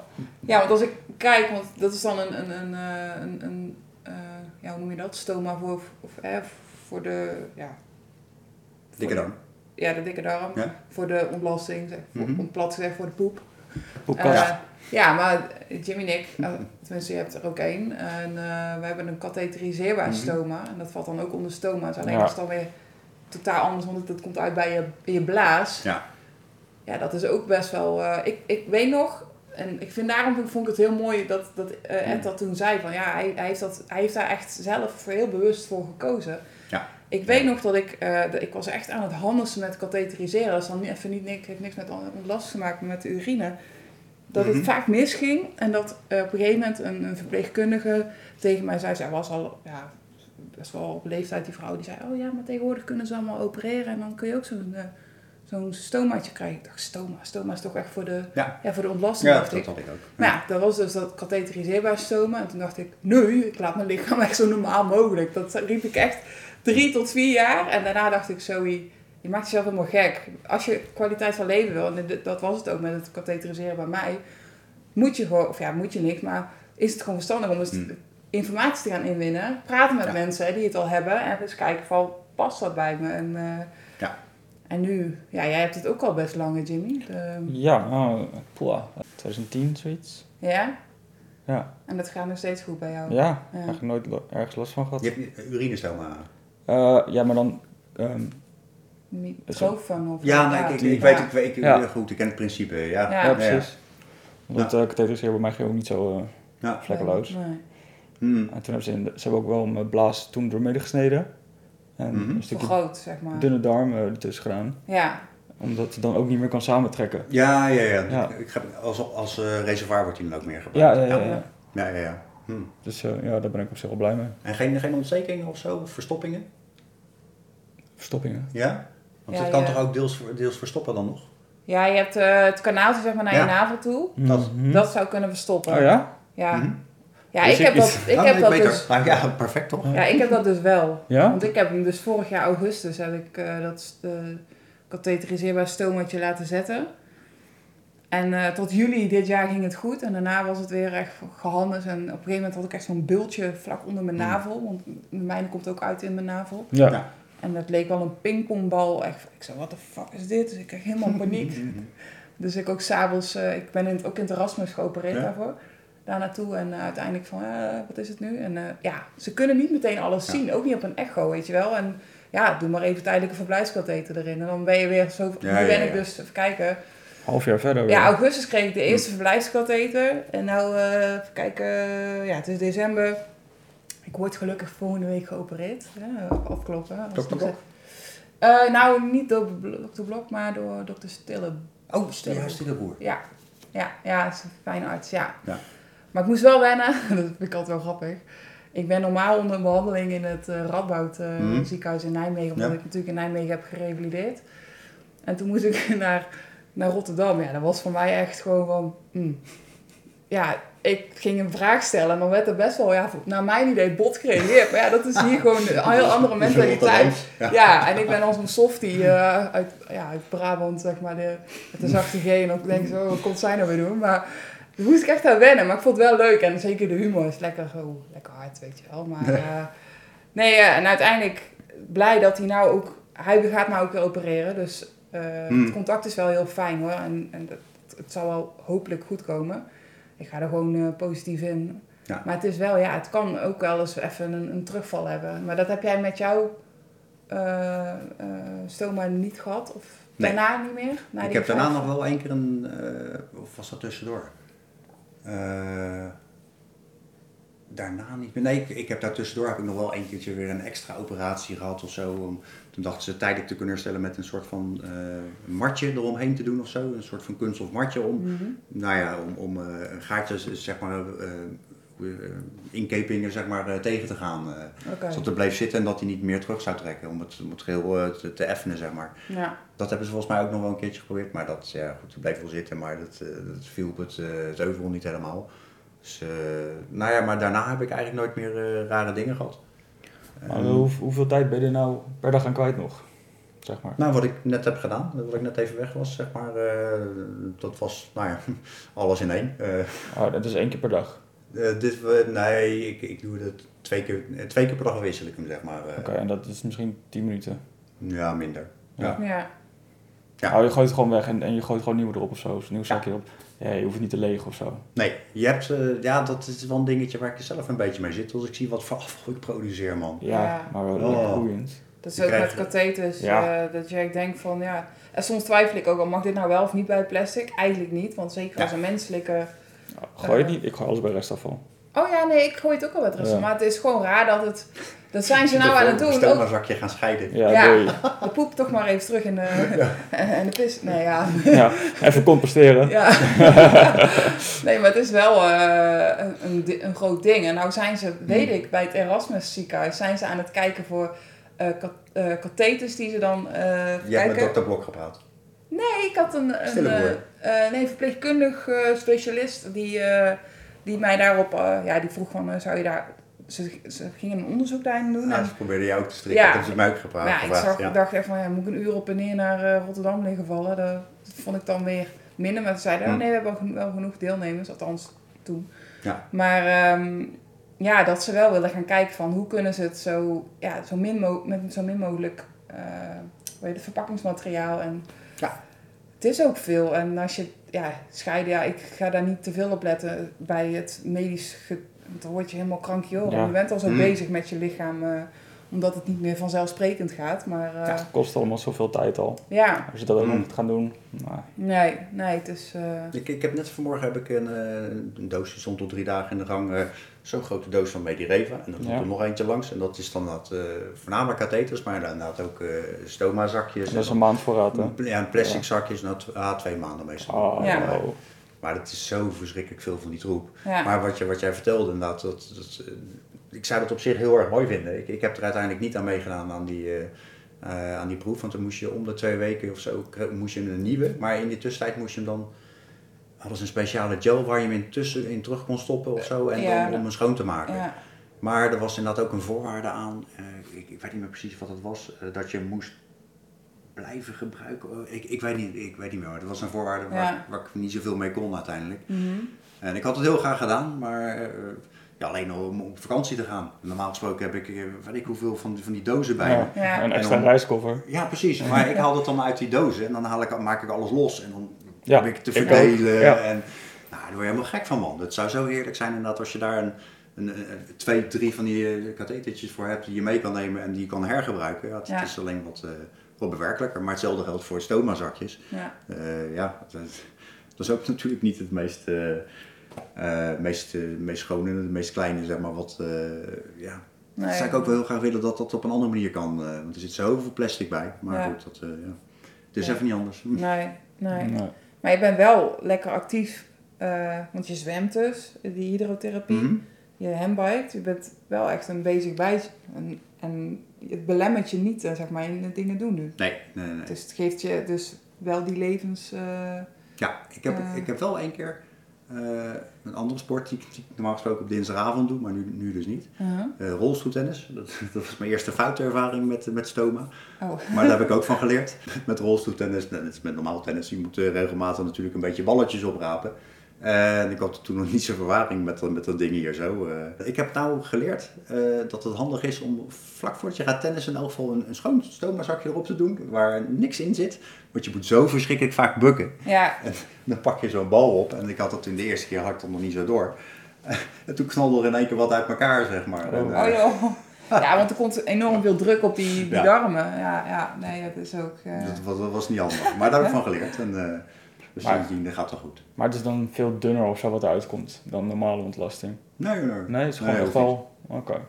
Speaker 2: Ja, want als ik kijk, want dat is dan een, een, een, eh, een, een eh, ja, hoe noem je dat? Stoma voor, of, eh, voor de, ja,
Speaker 4: Dikke
Speaker 2: de-
Speaker 4: darm.
Speaker 2: Ja, de dikke darm.
Speaker 4: Ja.
Speaker 2: Voor de ontlasting, zeg, voor,
Speaker 4: Mhm.
Speaker 2: om plat gezegd voor de poep.
Speaker 1: Poepkast.
Speaker 2: Eh, ja, maar Jimmy en ik, eh, tenminste je hebt er ook één. En eh, we hebben een katheteriseerbaar
Speaker 4: Mhm.
Speaker 2: stoma. En dat valt dan ook onder stoma's. Alleen
Speaker 1: Ja.
Speaker 2: dat is dan weer totaal anders, want het komt uit bij je, in je blaas.
Speaker 4: Ja.
Speaker 2: Ja, dat is ook best wel... eh, ik, ik weet nog, en ik vind daarom vond ik het heel mooi dat, dat eh, Ed dat toen zei. Van, ja, hij, hij, heeft dat, hij heeft daar echt zelf heel bewust voor gekozen. Ik weet nog dat ik, eh, de- ik was echt aan het handelen met katheteriseren. Dat is dan niet- even niet, niks, heeft niks met ontlast gemaakt, maar met de urine. Dat
Speaker 4: Mhm.
Speaker 2: het vaak misging en dat eh, op een gegeven moment een, een verpleegkundige tegen mij zei, zij was al ja, best wel op leeftijd, die vrouw, die zei, oh ja, maar tegenwoordig kunnen ze allemaal opereren en dan kun je ook zo'n eh, zo'n stomaatje krijgen. Ik dacht, stoma, stoma is toch echt voor de,
Speaker 4: Ja.
Speaker 2: ja, voor de ontlasting,
Speaker 4: Ja,
Speaker 2: dacht
Speaker 4: dat
Speaker 2: ik.
Speaker 4: had ik ook.
Speaker 2: Maar ja, dat was dus dat katheteriseerbaar stoma. En toen dacht ik, nee, ik laat mijn lichaam echt zo normaal mogelijk. Dat riep ik echt drie tot vier jaar. En daarna dacht ik, Zoe, je maakt jezelf helemaal gek. Als je kwaliteit van leven wil, en dat was het ook met het katheteriseren bij mij, moet je gewoon, of ja, moet je niks, maar is het gewoon verstandig om eens
Speaker 4: Hmm.
Speaker 2: informatie te gaan inwinnen. Praten met
Speaker 4: Ja.
Speaker 2: mensen die het al hebben en eens kijken van, past dat bij me? En, eh,
Speaker 4: Ja.
Speaker 2: en nu, ja, jij hebt het ook al best lang, Jimmy. De-
Speaker 1: Ja, nou, poeh, 2010 zoiets.
Speaker 2: ja?
Speaker 1: Ja,
Speaker 2: En dat gaat nog steeds goed bij jou.
Speaker 1: ja,
Speaker 2: Ja.
Speaker 1: eigenlijk nooit lo- ergens last van gehad.
Speaker 4: Je hebt een urinestoma.
Speaker 1: Eh, ja, maar dan, ehm,
Speaker 2: Trofen of
Speaker 4: Ja, nee, ik, ik, ik
Speaker 2: ja.
Speaker 4: weet, ik, weet- ik,
Speaker 1: Ja.
Speaker 4: goed, ik ken het principe. Ja,
Speaker 2: Ja.
Speaker 1: ja,
Speaker 2: Ja,
Speaker 1: precies. Want het uh, katheteriseren bij mij ging ook niet zo eh,
Speaker 4: Ja.
Speaker 1: vlekkeloos.
Speaker 2: Nee.
Speaker 4: Hmm.
Speaker 1: En toen hebben ze, in de- ze hebben ook wel mijn blaas toen doormidden gesneden. En
Speaker 4: Mhm.
Speaker 1: een stukje
Speaker 2: Vergroot, zeg maar.
Speaker 1: dunne darm eh, ertussen gedaan.
Speaker 2: Ja,
Speaker 1: Omdat het dan ook niet meer kan samentrekken.
Speaker 4: Ja, ja, ja.
Speaker 1: Ja.
Speaker 4: Ik heb, als als eh, reservoir wordt hij dan ook meer gebruikt.
Speaker 1: Ja, ja, ja. ja.
Speaker 4: ja, ja, ja. Hm.
Speaker 1: Dus eh, ja, daar ben ik op zich wel blij mee.
Speaker 4: En geen, geen ontstekingen of zo? Of verstoppingen?
Speaker 1: Verstoppingen.
Speaker 4: Ja? Want
Speaker 2: Ja,
Speaker 4: het kan
Speaker 2: ja.
Speaker 4: toch ook deels, deels verstoppen dan nog?
Speaker 2: ja je hebt eh, het kanaaltje zeg maar naar
Speaker 4: Ja.
Speaker 2: je navel toe.
Speaker 4: Dat-
Speaker 1: Mhm.
Speaker 2: Dat zou kunnen verstoppen.
Speaker 1: Oh ja?
Speaker 2: Ja,
Speaker 4: Mhm.
Speaker 2: ja
Speaker 1: Wist
Speaker 2: ik, heb dat, ik,
Speaker 4: Ah,
Speaker 2: heb dat dus,
Speaker 4: Nou, ja, perfect toch?
Speaker 2: ja, ik heb dat dus wel.
Speaker 1: Ja?
Speaker 2: Want ik heb hem dus vorig jaar augustus heb ik eh, dat uh, katheteriseerbaar stomaatje laten zetten. En eh, tot juli dit jaar ging het goed. En daarna was het weer echt gehandeld. En op een gegeven moment had ik echt zo'n bultje vlak onder mijn
Speaker 4: Hmm.
Speaker 2: navel. Want de mijne komt ook uit in mijn navel.
Speaker 1: Ja.
Speaker 4: Ja.
Speaker 2: En dat leek wel een pingpongbal. Echt, ik zei, wat de fuck is dit? Dus ik kreeg helemaal paniek. Dus ik ook s'avonds, uh, ik ben in ook in het Erasmus geopereerd
Speaker 4: Ja.
Speaker 2: daarvoor. Daar naartoe en uh, uiteindelijk van, uh, wat is het nu? En ja, ze kunnen niet meteen alles
Speaker 4: Ja.
Speaker 2: zien. Ook niet op een echo, weet je wel. En ja, doe maar even tijdelijke verblijfskatheter erin. En dan ben je weer zo...
Speaker 4: Ja,
Speaker 2: nu ben ik dus, even kijken...
Speaker 1: Half jaar verder weer.
Speaker 2: Ja, augustus kreeg ik de eerste verblijfskatheter. En nou, even kijken, ja, het is december. Ik word gelukkig volgende week geopereerd. Ja, afkloppen.
Speaker 4: Dokter Blok?
Speaker 2: Eh, nou, niet door dokter Blok, maar door dokter Stille.
Speaker 4: Oh, ja, stille boer.
Speaker 2: Ja, ja, ja, is een fijne arts, ja.
Speaker 4: Ja.
Speaker 2: Maar ik moest wel wennen, dat vind ik altijd wel grappig. Ik ben normaal onder behandeling in het uh, Radboud uh, ziekenhuis in Nijmegen, omdat
Speaker 4: Ja.
Speaker 2: ik natuurlijk in Nijmegen heb gerevalideerd. En toen moest ik naar, naar Rotterdam. Ja, dat was voor mij echt gewoon van... mm. Ja, ik ging een vraag stellen en dan werd er best wel, ja, naar mijn idee, bot gereageerd. Maar ja, dat is hier gewoon een heel andere mentaliteit.
Speaker 4: Ja.
Speaker 2: Ja, en ik ben als een softie uh, uit, ja, uit Brabant, zeg maar, de, met de zachte G. En dan denk ik zo, wat komt zij nou weer doen? Maar daar moest ik echt aan wennen. Maar ik vond het wel leuk. En zeker de humor is lekker, zo, lekker hard, weet je wel. Maar uh, nee, uh, en uiteindelijk blij dat hij nou ook... Hij gaat nou ook weer opereren. Dus
Speaker 4: Hmm.
Speaker 2: het contact is wel heel fijn hoor. En, en dat, het zal wel hopelijk goed komen. Ik ga er gewoon uh, positief in.
Speaker 4: Ja.
Speaker 2: Maar het is wel, ja, het kan ook wel eens even een, een terugval hebben. Maar dat heb jij met jouw uh, stoma niet gehad? Of
Speaker 4: Nee.
Speaker 2: daarna niet meer? Na
Speaker 4: ik heb daarna nog wel één keer een, of was dat tussendoor? Daarna niet meer. Nee, ik, ik heb daar tussendoor heb ik nog wel een keertje weer een extra operatie gehad of zo. Om, toen dachten ze tijdelijk te kunnen herstellen met een soort van uh, matje eromheen te doen of zo. Een soort van kunststof matje om,
Speaker 2: Mhm.
Speaker 4: nou ja, om, om uh, gaatjes, zeg maar, uh, eh, inkepingen zeg maar, eh, tegen te gaan. eh.
Speaker 2: Oké.
Speaker 4: Zodat het bleef zitten en dat hij niet meer terug zou trekken om het, om het geheel eh, te, te effenen, zeg maar.
Speaker 2: Ja.
Speaker 4: Dat hebben ze volgens mij ook nog wel een keertje geprobeerd, maar dat, ja, goed, het bleef wel zitten, maar dat, eh, dat viel op het, eh het euvel niet helemaal. Dus, eh, nou ja, maar daarna heb ik eigenlijk nooit meer eh, rare dingen gehad.
Speaker 1: Maar
Speaker 4: Ehm,
Speaker 1: hoe, hoeveel tijd ben je er nou per dag aan kwijt nog? Zeg maar.
Speaker 4: Nou, wat ik net heb gedaan, wat ik net even weg was, zeg maar, eh, dat was, nou ja, alles in één. Eh,
Speaker 1: Oh, dat is één keer per dag.
Speaker 4: eh, dit, nee, ik, ik doe het twee keer, twee keer per dag wissel ik hem, zeg maar. eh.
Speaker 1: Oké, en dat is misschien 10 minuten.
Speaker 4: Ja, minder. Ja.
Speaker 2: Ja.
Speaker 4: Ja.
Speaker 1: Oh, je gooit het gewoon weg en, en je gooit gewoon nieuwe erop of zo. Of een nieuw zakje op. Ja, je hoeft het niet te legen of zo.
Speaker 4: Nee, je hebt, eh, ja, dat is wel een dingetje waar ik zelf een beetje mee zit. Als ik zie wat voor afval ik produceer, man.
Speaker 1: Ja,
Speaker 2: Ja.
Speaker 1: maar wel
Speaker 4: Oh.
Speaker 1: lekker boeiend.
Speaker 2: Dat is ook met katheters,
Speaker 1: Ja.
Speaker 2: eh, dat je echt denkt van ja. En soms twijfel ik ook al, mag dit nou wel of niet bij het plastic? Eigenlijk niet, want zeker
Speaker 4: Ja.
Speaker 2: als een menselijke.
Speaker 1: Gooi je het
Speaker 2: Eh.
Speaker 1: niet? Ik gooi alles bij restafval.
Speaker 2: Oh ja, nee, ik gooi het ook al wat rusten.
Speaker 1: Ja.
Speaker 2: Maar het is gewoon raar dat het. Dat zijn ze nou aan het doen.
Speaker 4: Stel
Speaker 2: Ook
Speaker 4: maar zakje gaan scheiden.
Speaker 1: Ja,
Speaker 2: Ja. de poep toch maar even terug in de. En de pis. Nee, ja.
Speaker 1: ja, even composteren.
Speaker 2: Ja. nee, maar het is wel eh, een, een, groot ding. En nou zijn ze, weet ik, bij het Erasmus ziekenhuis zijn ze aan het kijken voor kat- katheters die ze dan eh
Speaker 4: Je hebt met dokter Blok gepraat.
Speaker 2: Nee, ik had een, een nee, verpleegkundig eh, specialist die, eh, die mij daarop, eh, ja, die vroeg van, eh, zou je daar, ze, ze gingen een onderzoek daarin doen.
Speaker 4: Ja,
Speaker 2: en,
Speaker 4: ze probeerden jou ook te strikken.
Speaker 2: Ja.
Speaker 4: Dat ze mij ook gepraat.
Speaker 2: ja, ik zag,
Speaker 4: ja.
Speaker 2: dacht echt van, ja, moet ik een uur op en neer naar eh, Rotterdam liggen vallen? Dat, dat vond ik dan weer minder. Maar ze zeiden, oh,
Speaker 4: Hm.
Speaker 2: nee, we hebben wel, geno- wel genoeg deelnemers, althans toen.
Speaker 4: Ja.
Speaker 2: Maar ehm, ja, dat ze wel willen gaan kijken van, hoe kunnen ze het zo, ja, zo min mo- met zo min mogelijk, hoe heet het, verpakkingsmateriaal en...
Speaker 4: Ja.
Speaker 2: Het is ook veel. En als je, ja, scheiden, ja, ik ga daar niet te veel op letten bij het medisch, ge- dan word je helemaal krankjoren.
Speaker 1: Ja.
Speaker 2: Je bent al zo
Speaker 4: Hm.
Speaker 2: bezig met je lichaam, eh, omdat het niet meer vanzelfsprekend gaat. Maar eh,
Speaker 1: Ja, het kost allemaal zoveel tijd al.
Speaker 2: ja,
Speaker 1: Als je dat ook nog
Speaker 4: Mm.
Speaker 1: moet gaan doen. Nou,
Speaker 2: nee, nee, het is... eh,
Speaker 4: Ik, ik heb net vanmorgen heb ik een, eh, een doos, die stond tot drie dagen in de gang. eh, Zo'n grote doos van Medireva. En dan komt
Speaker 1: Ja.
Speaker 4: er nog eentje langs. En dat is dan dat, eh voornamelijk katheters, maar inderdaad ook eh stoma zakjes.
Speaker 1: dat is een maand voorraad, hè?
Speaker 4: Ja, en plastic zakjes, nou, tw- ah, twee maanden meestal.
Speaker 1: Oh,
Speaker 2: Ja.
Speaker 1: oh.
Speaker 4: Maar het is zo verschrikkelijk veel van die troep.
Speaker 2: ja.
Speaker 4: Maar wat, je, wat jij vertelde, inderdaad, dat, dat, eh, ik zou dat op zich heel erg mooi vinden. Ik, ik heb er uiteindelijk niet aan meegedaan aan die, eh, eh, aan die proef, want dan moest je om de twee weken of zo kre- moest je een nieuwe. Maar in die tussentijd moest je hem dan, hadden ze een speciale gel waar je hem in, tussen, in terug kon stoppen of zo, en
Speaker 2: Ja,
Speaker 4: dan om hem schoon te maken.
Speaker 2: ja.
Speaker 4: Maar er was inderdaad ook een voorwaarde aan, eh, ik, ik weet niet meer precies wat het was, eh, dat je moest blijven gebruiken. Oh, Ik, ik, weet niet, ik weet niet meer, maar dat was een voorwaarde waar,
Speaker 2: Ja.
Speaker 4: waar ik niet zoveel mee kon uiteindelijk.
Speaker 2: Mhm.
Speaker 4: En ik had het heel graag gedaan, maar eh, ja, alleen al om op vakantie te gaan. Normaal gesproken heb ik, eh, weet ik hoeveel van, die- van die dozen bij me.
Speaker 1: Ja. Een extra reiskoffer.
Speaker 4: Ja, precies. Maar ik haal het dan uit die dozen en dan haal ik, maak ik alles los en dan
Speaker 1: Ja,
Speaker 4: probeer ik te
Speaker 1: ik ook.
Speaker 4: verdelen.
Speaker 1: Ja.
Speaker 4: En nou, daar word je helemaal gek van, man. Het zou zo heerlijk zijn inderdaad als je daar een, een, een- twee, drie van die uh, kathetertjes voor hebt die je mee kan nemen en die je kan hergebruiken. Ja, het,
Speaker 2: Ja.
Speaker 4: het is alleen wat, eh, wat bewerkelijker, maar hetzelfde geldt voor stoma-zakjes.
Speaker 2: ja.
Speaker 4: Eh, ja, dat, dat is ook natuurlijk niet het meest, eh, eh, meest, eh, meest schone, het meest kleine, zeg maar. Wat, eh, ja.
Speaker 2: Nee,
Speaker 4: dat zou ik ook wel heel graag willen dat dat op een andere manier kan. eh, want er zit zoveel plastic bij. Maar
Speaker 2: Ja.
Speaker 4: goed, dat, eh, ja. het is
Speaker 2: Ja.
Speaker 4: even niet anders.
Speaker 2: Nee, nee.
Speaker 1: Nee.
Speaker 2: Maar je bent wel lekker actief, eh, want je zwemt dus, die hydrotherapie.
Speaker 4: Mhm.
Speaker 2: Je handbiked, je bent wel echt een bezig bij. En, en het belemmert je niet, zeg maar, in de dingen doen nu.
Speaker 4: Nee, nee, nee.
Speaker 2: Dus het geeft je dus wel die levens... eh,
Speaker 4: Ja, ik heb, ik heb wel één keer eh, een andere sport die, ik- die ik normaal gesproken op dinsdagavond doe, maar nu, nu dus niet.
Speaker 2: uh-huh.
Speaker 4: Eh rolstoeltennis. Dat, dat was mijn eerste foute ervaring met, met stoma.
Speaker 2: Oh,
Speaker 4: Maar daar heb ik ook van geleerd. Met rolstoeltennis, net met normaal tennis, je moet eh, regelmatig natuurlijk een beetje balletjes oprapen. En ik had toen nog niet zoveel ervaring met, dat- met dat ding hier zo. eh. Ik heb nou geleerd eh, dat het handig is om vlak voordat je gaat tennissen in elk geval een, een schoon stoma-zakje erop te doen. Waar niks in zit. Want je moet zo verschrikkelijk vaak bukken.
Speaker 2: ja.
Speaker 4: En dan pak je zo'n bal op. En ik had dat in de eerste keer had ik dat nog niet zo door. En toen knalde er in één keer wat uit elkaar, zeg maar. En,
Speaker 1: Oh.
Speaker 4: eh,
Speaker 2: Oh joh. Ja, want er komt enorm veel druk op die, die
Speaker 4: Ja.
Speaker 2: darmen. Ja, ja, nee, dat is ook...
Speaker 4: dat, was, dat was niet handig. Maar daar heb ik van geleerd. En, dus
Speaker 1: Maar-
Speaker 4: sindsdien eh, gaat het wel goed.
Speaker 1: Maar het is dan veel dunner of zo wat eruit komt dan normale ontlasting.
Speaker 4: Nee, nee.
Speaker 1: Nee, het is gewoon
Speaker 4: Nee,
Speaker 1: echt wel... Oké.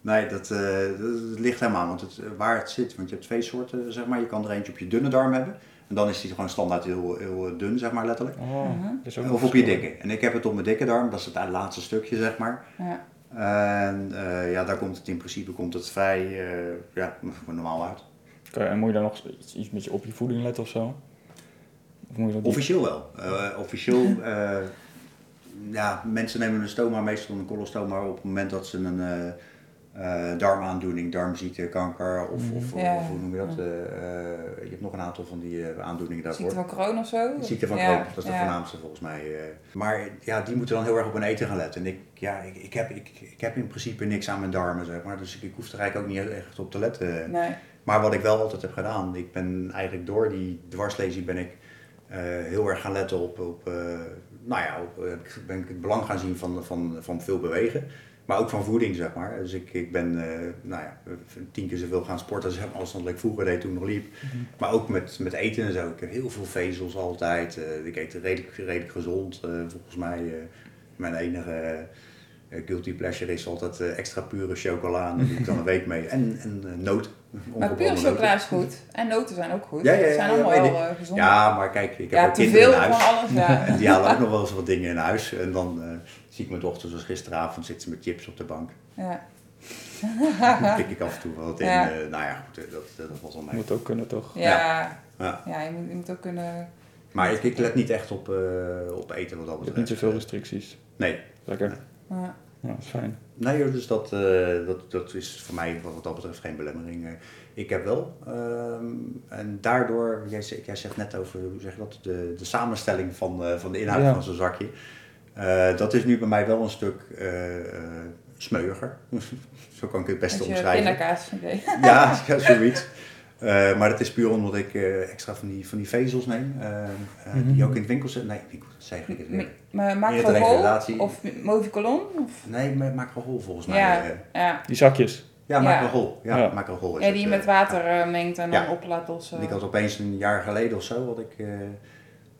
Speaker 4: Nee, dat, eh, dat, dat ligt helemaal aan want het, waar het zit. Want je hebt twee soorten, zeg maar. Je kan er eentje op je dunne darm hebben. En dan is die gewoon standaard heel, heel dun, zeg maar letterlijk.
Speaker 1: Oh,
Speaker 2: Mhm.
Speaker 1: dat
Speaker 4: Of op je dikke. En ik heb het op mijn dikke darm, dat is het laatste stukje, zeg maar.
Speaker 2: Ja.
Speaker 4: En eh, ja, daar komt het in principe komt het vrij eh, ja, normaal uit.
Speaker 1: Oké, en moet je dan nog iets, iets met je, op je voeding letten of zo? Of moet je dat niet?
Speaker 4: Officieel wel. Eh, officieel, eh, ja, mensen nemen een stoma meestal een colostoma op het moment dat ze een eh, eh, darmaandoening, darmziekte, kanker of, of,
Speaker 2: Ja.
Speaker 4: of hoe noem je dat? je hebt nog een aantal van die eh, aandoeningen daarvoor.
Speaker 2: Ziekte van Crohn of zo?
Speaker 4: Ziekte van
Speaker 2: Ja,
Speaker 4: Crohn, dat is de
Speaker 2: ja.
Speaker 4: voornaamste volgens mij. eh. Maar ja, die moeten dan heel erg op hun eten gaan letten. En ik, ja, ik, ik, heb, ik, ik heb in principe niks aan mijn darmen, zeg maar. Dus ik, ik hoef er eigenlijk ook niet echt op te letten.
Speaker 2: Nee.
Speaker 4: Maar wat ik wel altijd heb gedaan, ik ben eigenlijk door die dwarslezing ben ik heel erg gaan letten op, op eh, nou ja, op, eh, ben ik het belang gaan zien van, van, van veel bewegen. Maar ook van voeding, zeg maar. Dus ik, ik ben eh, nou ja, tien keer zoveel gaan sporten zeg maar, als dat ik vroeger deed toen nog liep. Maar ook met, met eten en zo. Ik heb heel veel vezels altijd. Eh, ik eet redelijk, redelijk gezond. Eh, volgens mij, eh, mijn enige eh, guilty pleasure is altijd eh, extra pure chocola. En daar doe ik dan een week mee. En, en eh, noten.
Speaker 2: Maar pure chocola is goed. En noten zijn ook goed.
Speaker 4: Ja, ja, ja,
Speaker 2: zijn allemaal wel eh, gezond.
Speaker 4: Ja, maar kijk, ik heb
Speaker 2: Ja,
Speaker 4: ook
Speaker 2: te
Speaker 4: kinderen
Speaker 2: veel
Speaker 4: in
Speaker 2: van
Speaker 4: huis.
Speaker 2: alles. Ja.
Speaker 4: En die halen ook nog wel eens wat dingen in huis. En dan eh, zie ik mijn dochter, zoals gisteravond, zit ze met chips op de bank.
Speaker 2: ja.
Speaker 4: Dan pik ik af en toe wat in.
Speaker 2: Ja.
Speaker 4: eh, nou ja, goed, eh, dat, dat, dat was al mee.
Speaker 1: Moet ook kunnen, toch?
Speaker 2: Ja.
Speaker 4: Ja.
Speaker 2: Ja, je, moet, je moet ook kunnen...
Speaker 4: Maar ik, ik let niet echt op, eh, op eten wat dat
Speaker 1: Je hebt
Speaker 4: betreft.
Speaker 1: niet zoveel restricties.
Speaker 4: Nee.
Speaker 1: Lekker.
Speaker 2: Ja.
Speaker 1: Ja, dat is fijn.
Speaker 4: Nee, joh, dus dat, eh, dat, dat is voor mij wat dat betreft geen belemmering. Eh, Ik heb wel. ehm, en daardoor, jij, zegt- jij zegt net over hoe zeg je dat, de, de samenstelling van, eh, van de inhoud
Speaker 1: Ja.
Speaker 4: van zo'n zakje. Eh, dat is nu bij mij wel een stuk eh, eh, smeuiger. Zo kan ik het best omschrijven.
Speaker 2: pindakaas.
Speaker 4: Ja, ja, zoiets. Eh, maar dat is puur omdat ik eh, extra van die, van die vezels neem. eh, eh, Die
Speaker 1: Mhm.
Speaker 4: ook in het winkel zitten. Nee, winkel, dat zeg ik het weer.
Speaker 2: Maar of movicolon? Of?
Speaker 4: Nee, met macrogol volgens mij.
Speaker 2: Ja,
Speaker 4: eh.
Speaker 2: ja.
Speaker 1: Die zakjes.
Speaker 4: ja, macrogol. Ja,
Speaker 1: Ja.
Speaker 4: is
Speaker 2: ja, die je met water mengt en dan op laat lossen.
Speaker 4: En ik had opeens een jaar geleden of zo, had ik,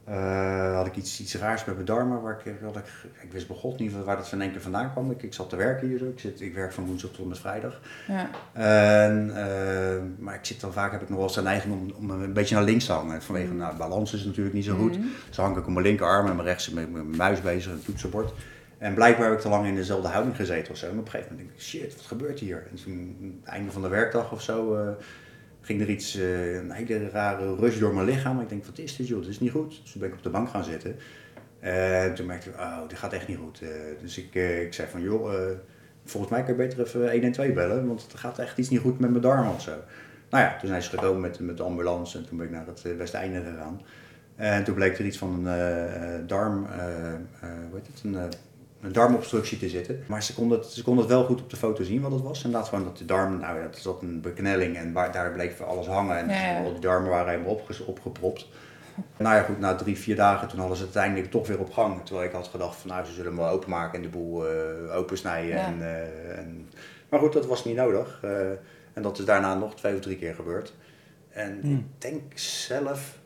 Speaker 4: eh, eh, had ik iets, iets raars met mijn darmen. Waar ik, had ik, ik wist bij god niet waar dat van één keer vandaan kwam. Ik, ik zat te werken hier zo. Ik, zit, ik werk van woensdag tot en met vrijdag.
Speaker 2: Ja.
Speaker 4: En, eh, maar ik zit dan vaak, heb ik nog wel eens de neiging om, om een beetje naar links te hangen. Vanwege, nou, de balans is natuurlijk niet zo goed.
Speaker 2: Mhm.
Speaker 4: Dus hang ik op mijn linkerarm en mijn rechts met mijn muis bezig, een toetsenbord. En blijkbaar heb ik te lang in dezelfde houding gezeten of zo. En op een gegeven moment denk ik, shit, wat gebeurt hier? En toen, het einde van de werkdag of zo, eh, ging er iets, eh, een hele rare rush door mijn lichaam. Ik denk, wat is dit joh, dit is niet goed. Dus toen ben ik op de bank gaan zitten. En toen merkte ik, oh, dit gaat echt niet goed. Eh, dus ik, eh, ik zei van, joh, volgens mij kan je beter even 112 bellen, want er gaat echt iets niet goed met mijn darmen of zo. Nou ja, toen zijn ze gekomen met, met de ambulance en toen ben ik naar het Westeinde gegaan. En toen bleek er iets van een darm, eh, eh, hoe heet het, een, een darmobstructie te zitten. Maar ze konden, het, ze konden het wel goed op de foto zien wat het was. Inderdaad gewoon dat de darm, nou ja, dat zat een beknelling en waar, daar bleek alles hangen. En
Speaker 2: Ja, ja.
Speaker 4: al die darmen waren helemaal opgepropt. Nou ja, goed, na drie, vier dagen toen hadden ze het uiteindelijk toch weer op gang. Terwijl ik had gedacht van nou, ze zullen hem wel openmaken en de boel eh opensnijden.
Speaker 2: Ja.
Speaker 4: En, eh, en, maar goed, dat was niet nodig. Eh, en dat is daarna nog twee of drie keer gebeurd. En
Speaker 1: Hmm.
Speaker 4: ik denk zelf,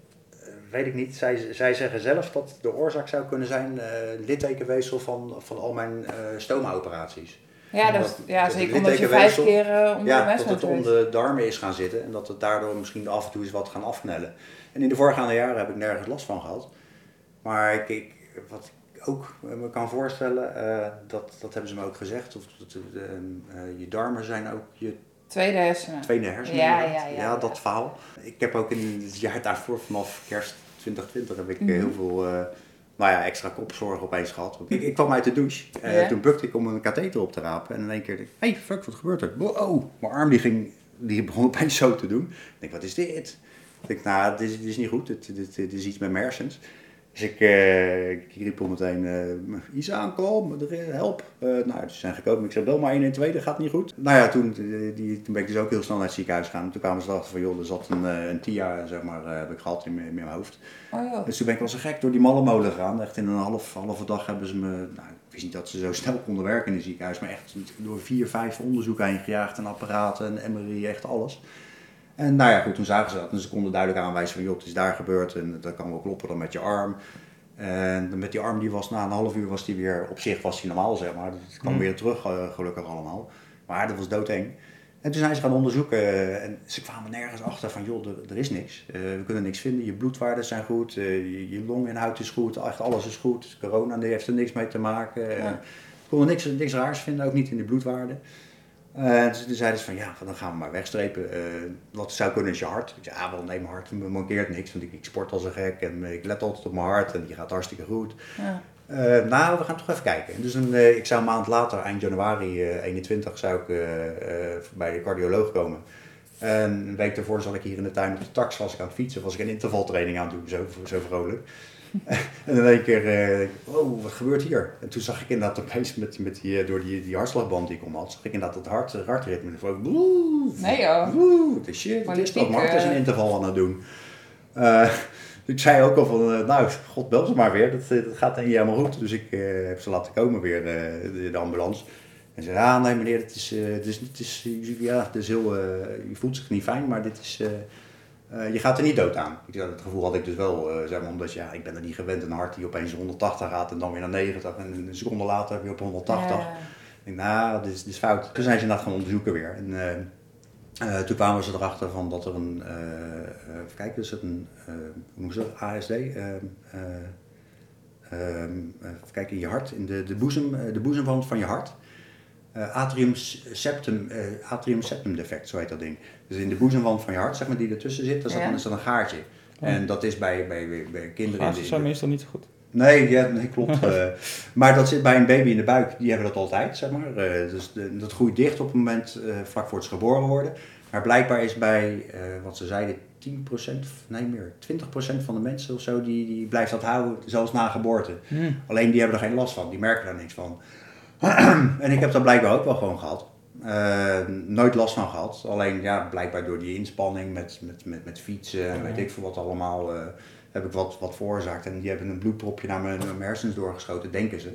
Speaker 4: weet ik niet, zij, zij zeggen zelf dat de oorzaak zou kunnen zijn eh littekenweefsel van, van al mijn eh stoma-operaties.
Speaker 2: Ja, dat,
Speaker 4: Dat-
Speaker 2: ja
Speaker 4: dat
Speaker 2: zeker omdat je vijf keer eh, onder de
Speaker 4: Ja,
Speaker 2: mes
Speaker 4: dat het om de darmen is gaan zitten en dat het daardoor misschien af en toe is wat gaan afknellen. En in de voorgaande jaren heb ik nergens last van gehad. Maar ik, ik, wat ik ook me kan voorstellen, dat, dat hebben ze me ook gezegd, of dat, je darmen zijn ook je
Speaker 2: Tweede hersenen.
Speaker 4: tweede hersenen.
Speaker 2: Ja,
Speaker 4: inderdaad.
Speaker 2: ja, ja,
Speaker 4: dat
Speaker 2: ja.
Speaker 4: verhaal. Ik heb ook in het jaar daarvoor, vanaf kerst 2020, heb ik eh,
Speaker 2: Mhm.
Speaker 4: heel veel eh, nou ja, extra kopzorg opeens gehad. Ik, ik kwam uit de douche.
Speaker 2: Ja.
Speaker 4: Toen bukte ik om een katheter op te rapen. En in één keer dacht ik, hey, fuck, wat gebeurt er? Wow, mijn arm die ging, die begon opeens zo te doen. Ik denk, wat is dit? Ik denk, nou, dit is, dit is niet goed. Dit, dit, dit is iets met mijn hersens. Dus ik, eh, ik riep al meteen, eh Isa aankom, help. Eh nou, ze zijn gekomen. Ik zei, bel maar 112, dat gaat niet goed. Nou ja, toen, eh, die, toen ben ik dus ook heel snel naar het ziekenhuis gegaan. Toen kwamen ze erachter van, joh, er zat een, een TIA, zeg maar, heb ik gehad in mijn, in mijn hoofd.
Speaker 2: Oh joh.
Speaker 4: Dus toen ben ik als een gek door die malle molen gegaan. Echt in een half, halve dag hebben ze me, nou, ik wist niet dat ze zo snel konden werken in het ziekenhuis, maar echt door vier, vijf onderzoeken heen gejaagd en apparaten en MRI, echt alles. En nou ja, goed, toen zagen ze dat en ze konden duidelijk aanwijzen van, joh, het is daar gebeurd en dat kan wel kloppen dan met je arm. En met die arm, die was na een half uur was die weer, op zich was die normaal zeg maar. Het kwam
Speaker 1: Hmm.
Speaker 4: weer terug, eh, gelukkig allemaal. Maar dat was doodeng. En toen zijn ze gaan onderzoeken eh, en ze kwamen nergens achter van, joh, er, er is niks. Eh, we kunnen niks vinden, je bloedwaarden zijn goed, je, je longinhoud is goed, echt alles is goed. Corona die heeft er niks mee te maken.
Speaker 2: Ja.
Speaker 4: Konden niks, niks raars vinden, ook niet in de bloedwaarden. Eh, dus toen zeiden ze van, ja, van, dan gaan we maar wegstrepen. Eh, wat zou kunnen is je hart. Ik zei, ah, wel, nee, mijn hart me mankeert niks, want ik, ik sport als een gek en ik let altijd op mijn hart en die gaat hartstikke goed.
Speaker 2: Ja.
Speaker 4: Eh, nou, we gaan toch even kijken. Dus een, eh, ik zou een maand later, eind januari eh 21, zou ik eh, eh, bij de cardioloog komen. En een week daarvoor zat ik hier in de tuin op de tax, was ik aan het fietsen, was ik een intervaltraining aan het doen, zo, zo vrolijk. en in één keer, eh, oh, wat gebeurt hier? En toen zag ik inderdaad opeens met, met die, eh, door die, die hartslagband die ik om had, zag ik inderdaad het hart, het hartritme.
Speaker 2: Nee joh.
Speaker 4: woe, het is shit, het is dat, Mart is een
Speaker 2: eh.
Speaker 4: interval aan het doen. Eh, ik zei ook al van, eh, nou, god bel ze maar weer, dat, eh, dat gaat niet helemaal goed. Dus ik eh, heb ze laten komen weer, eh, de, de ambulance. En ze zei, ah nee meneer, het is, eh, het is, het is, ja, het is heel, eh, je voelt zich niet fijn, maar dit is, eh, je gaat er niet dood aan. Ik dat gevoel had ik dus wel, eh, zeg maar, omdat ja, ik ben er niet gewend, een hart die opeens 180 gaat en dan weer naar 90 en een seconde later weer op 180.
Speaker 2: Ja.
Speaker 4: Ik denk, nou, dit is, dit is fout. Toen zijn ze dat gaan onderzoeken weer. En eh, toen kwamen ze erachter van dat er een, even kijken, is het een, hoe moet ik zeggen, ASD? ehm, eh, ehm, even kijken, in je hart, in de, de, boezem, de boezemwand van je hart. Eh, atrium septum, eh, atrium septum defect, zo heet dat ding. Dus in de boezemwand van je hart, zeg maar, die ertussen zit, daar zit
Speaker 2: Ja.
Speaker 4: dan is dat een gaatje. En dat is bij, bij, bij kinderen... de-
Speaker 1: zijn meestal niet zo goed.
Speaker 4: Nee, ja, nee klopt. eh. maar dat zit bij een baby in de buik, die hebben dat altijd, zeg maar. Eh, dus de- dat groeit dicht op het moment eh, vlak voor het geboren worden. Maar blijkbaar is bij, eh, wat ze zeiden, 10%, nee meer, 20% van de mensen of zo, die, die blijft dat houden, zelfs na geboorte. Alleen die hebben er geen last van, die merken daar niks van. en ik heb dat blijkbaar ook wel gewoon gehad. Eh, nooit last van gehad. Alleen ja, blijkbaar door die inspanning met, met, met, met fietsen en weet ik veel wat allemaal, eh, heb ik wat, wat veroorzaakt. En die hebben een bloedpropje naar mijn, naar mijn hersens doorgeschoten, denken ze.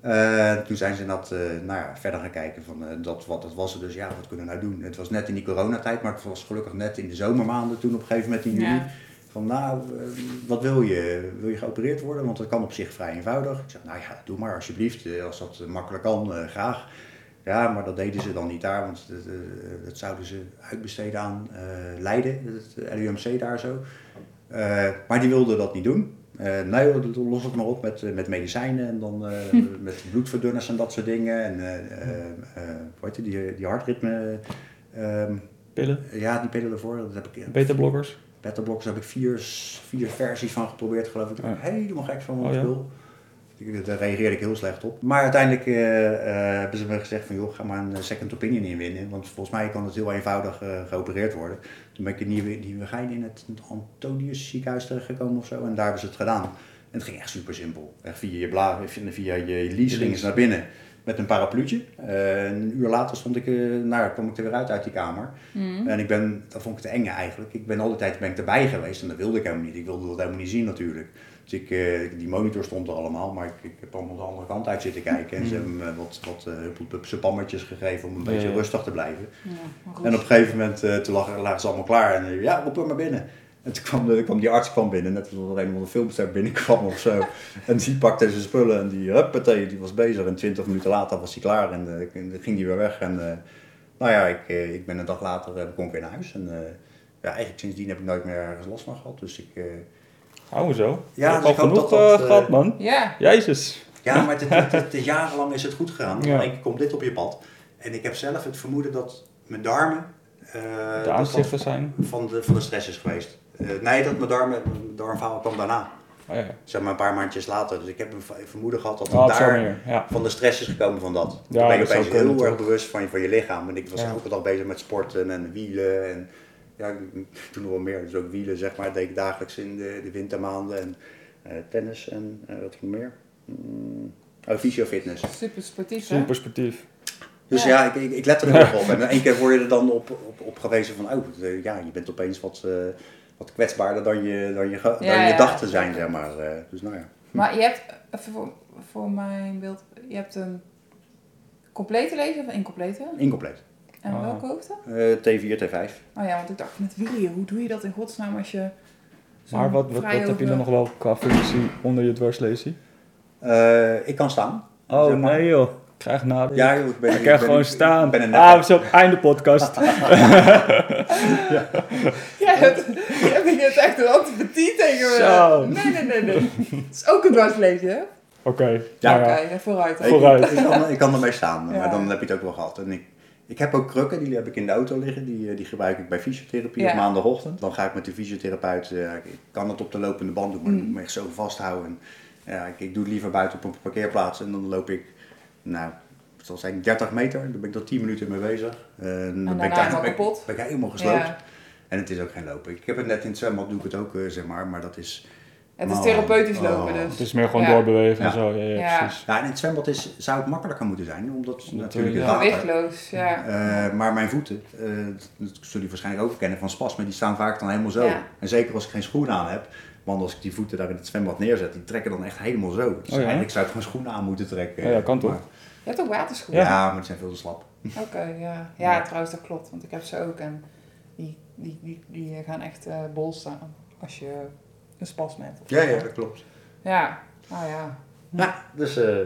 Speaker 4: Eh, toen zijn ze dat, nou ja, verder gaan kijken van dat, wat dat was. er Dus ja, wat kunnen we nou doen? Het was net in die coronatijd, maar het was gelukkig net in de zomermaanden toen op een gegeven moment in juli.
Speaker 2: Ja.
Speaker 4: Van nou, eh, wat wil je? Wil je geopereerd worden? Want dat kan op zich vrij eenvoudig. Ik zeg, nou ja, doe maar alsjeblieft. Eh, Als dat eh, makkelijk kan, graag. Ja, maar dat deden ze dan niet daar, want dat, dat zouden ze uitbesteden aan Leiden, het LUMC daar zo. Maar die wilden dat niet doen. Eh nee, los het maar op met, met medicijnen en dan met bloedverdunners en dat soort dingen. En eh, hoe heet die, die, hartritme, ehm,
Speaker 1: Pillen,
Speaker 4: ja, die pillen ervoor, dat heb ik
Speaker 1: beta-blokkers.
Speaker 4: Betterbox heb ik vier, vier versies van geprobeerd, geloof ik. Daar ben ik helemaal gek van wat
Speaker 1: Oh,
Speaker 4: spul. Daar reageerde ik heel slecht op. Maar uiteindelijk eh, eh, hebben ze me gezegd van joh, ga maar een second opinion inwinnen. Want volgens mij kan het heel eenvoudig eh, geopereerd worden. Toen ben ik in Nieuwe, Nieuwegein in het Antonius ziekenhuis terechtgekomen of zo. En daar hebben ze het gedaan. En het ging echt super simpel. Echt via je bla, via je lease gingen ze naar binnen met een parapluutje. Eh, een uur later stond ik, eh, nou, kwam ik er weer uit uit die kamer. En ik ben, dat vond ik te eng eigenlijk. Ik ben al die tijd ben ik erbij geweest en dat wilde ik helemaal niet. Ik wilde dat helemaal niet zien natuurlijk. Dus ik, eh, die monitor stond er allemaal, maar ik, ik heb allemaal de andere kant uit zitten kijken. En ze hebben me wat, wat pammetjes gegeven om een beetje rustig te blijven.
Speaker 2: Ja,
Speaker 4: En op een gegeven moment, uh, toen lagen, ze allemaal klaar en ja, roep er maar binnen. En toen kwam, de, kwam die arts kwam binnen, net als er een of de filmster binnenkwam of zo. en die pakte zijn spullen en die, huppatee, die was bezig. En twintig minuten later was hij klaar en uh, ging die weer weg. En uh, nou ja, ik, uh, ik ben een dag later uh, kon ik weer naar huis. En ja, eigenlijk sindsdien heb ik nooit meer ergens last van gehad. Dus ik...
Speaker 1: Hou we zo.
Speaker 4: Ja,
Speaker 1: dus al genoeg dat, uh, gehad, man.
Speaker 2: Ja.
Speaker 1: Jezus.
Speaker 4: Ja, maar het, het, het, het, jarenlang is het goed gegaan. Ja. Dan komt dit op je pad. En ik heb zelf het vermoeden dat mijn darmen...
Speaker 1: de aanstichter zijn?
Speaker 4: Van de, van de stress is geweest. Uh, nee, dat mijn darmen, mijn darmfalen kwam daarna.
Speaker 1: Oh, ja.
Speaker 4: Zeg maar een paar maandjes later. Dus ik heb een vermoeden gehad dat het oh, daar
Speaker 1: ja.
Speaker 4: van de stress is gekomen van dat.
Speaker 1: Ja,
Speaker 4: ben je opeens heel erg bewust van je, van je lichaam. En ik was ja. elke dag bezig met sporten en wielen. En ja, toen nog wel meer. Dus ook wielen, zeg maar, deed ik dagelijks in de, de wintermaanden. En uh, tennis en uh, wat nog meer. Mm, oh, fysiofitness.
Speaker 2: Super sportief,
Speaker 1: hè? Super sportief.
Speaker 4: Dus ja, ja ik, ik, ik, let er heel erg op. En één keer word je er dan op, op, op gewezen van, oh, ja, je bent opeens wat, uh, wat kwetsbaarder dan je, dan je, dan ja, je ja. dacht te zijn, zeg maar. Uh, dus nou ja.
Speaker 2: Maar je hebt, even voor, voor mijn beeld, je hebt een complete lezer of incomplete?
Speaker 4: Incompleet.
Speaker 2: En oh. welke hoogte?
Speaker 4: Uh, T4, T5.
Speaker 2: Oh ja, want ik dacht met wielen, hoe doe je dat in godsnaam als je...
Speaker 1: Maar wat, wat, wat heb je dan nog wel qua functie onder je dwarslesie?
Speaker 4: Uh, ik kan staan.
Speaker 1: Oh zeg maar. nee joh. krijg nadenken.
Speaker 4: Ja, joh, ik ben,
Speaker 1: ik
Speaker 4: ik
Speaker 1: kan
Speaker 4: ben-
Speaker 1: gewoon
Speaker 4: ik
Speaker 1: staan.
Speaker 4: ben een neppe.
Speaker 1: ah, zo, einde podcast.
Speaker 2: Ja, het, je begint echt een antipathie tegen me.
Speaker 1: Zo.
Speaker 2: Nee, nee, nee, nee. Het is ook een dwarslezen, hè?
Speaker 1: Oké,
Speaker 4: Ja,
Speaker 2: Oké, vooruit.
Speaker 4: Ik-
Speaker 1: Vooruit.
Speaker 4: Ik, kan, ik kan ermee staan,
Speaker 2: Ja.
Speaker 4: maar dan heb je het ook wel gehad. En ik, ik heb ook krukken, die heb ik in de auto liggen. Die, eh, die gebruik ik bij fysiotherapie
Speaker 2: Ja.
Speaker 4: op maandagochtend. Dan ga ik met de fysiotherapeut, eh, ik kan het op de lopende band doen, maar
Speaker 2: Mm.
Speaker 4: ik moet me echt zo vasthouden. En, ja, ik, ik doe het liever buiten op een parkeerplaats en dan loop ik, nou, het zal zijn 30 meter. Dan ben ik er 10 minuten mee bezig. En dan ben ik, daar-
Speaker 2: helemaal
Speaker 4: ben, ik-
Speaker 2: kapot.
Speaker 4: ben ik helemaal gesloopt.
Speaker 2: Ja.
Speaker 4: En het is ook geen lopen. Ik heb het net in het zwembad, doe ik het ook, eh, zeg maar, maar dat is...
Speaker 2: Het is therapeutisch
Speaker 4: Oh.
Speaker 2: lopen, dus.
Speaker 1: Het is meer gewoon
Speaker 2: Ja.
Speaker 1: doorbewegen en
Speaker 4: Ja.
Speaker 1: zo. Ja, ja,
Speaker 2: Ja.
Speaker 1: precies.
Speaker 4: Ja, en in het zwembad is, zou het makkelijker moeten zijn, omdat natuurlijk het
Speaker 1: ja.
Speaker 4: water...
Speaker 2: Gewichtloos, ja.
Speaker 4: Eh, maar mijn voeten, eh, dat zullen jullie waarschijnlijk ook herkennen van spasmen, die staan vaak dan helemaal zo.
Speaker 2: Ja.
Speaker 4: En zeker als ik geen schoenen aan heb, want als ik die voeten daar in het zwembad neerzet, die trekken dan echt helemaal zo. Dus
Speaker 1: Oh ja?
Speaker 4: eigenlijk zou ik gewoon schoenen aan moeten trekken.
Speaker 1: Ja, ja, kan toch?
Speaker 4: Maar-
Speaker 2: Je hebt ook waterschoenen.
Speaker 4: ja. maar die zijn veel te slap.
Speaker 2: Oké, ja. Ja, trouwens, dat klopt. Want ik heb ze ook en die, die, die, gaan echt eh, bol staan als je een spasme hebt.
Speaker 4: Ja, ja, dat klopt.
Speaker 2: Ja, nou ja.
Speaker 4: Ja, dus, eh,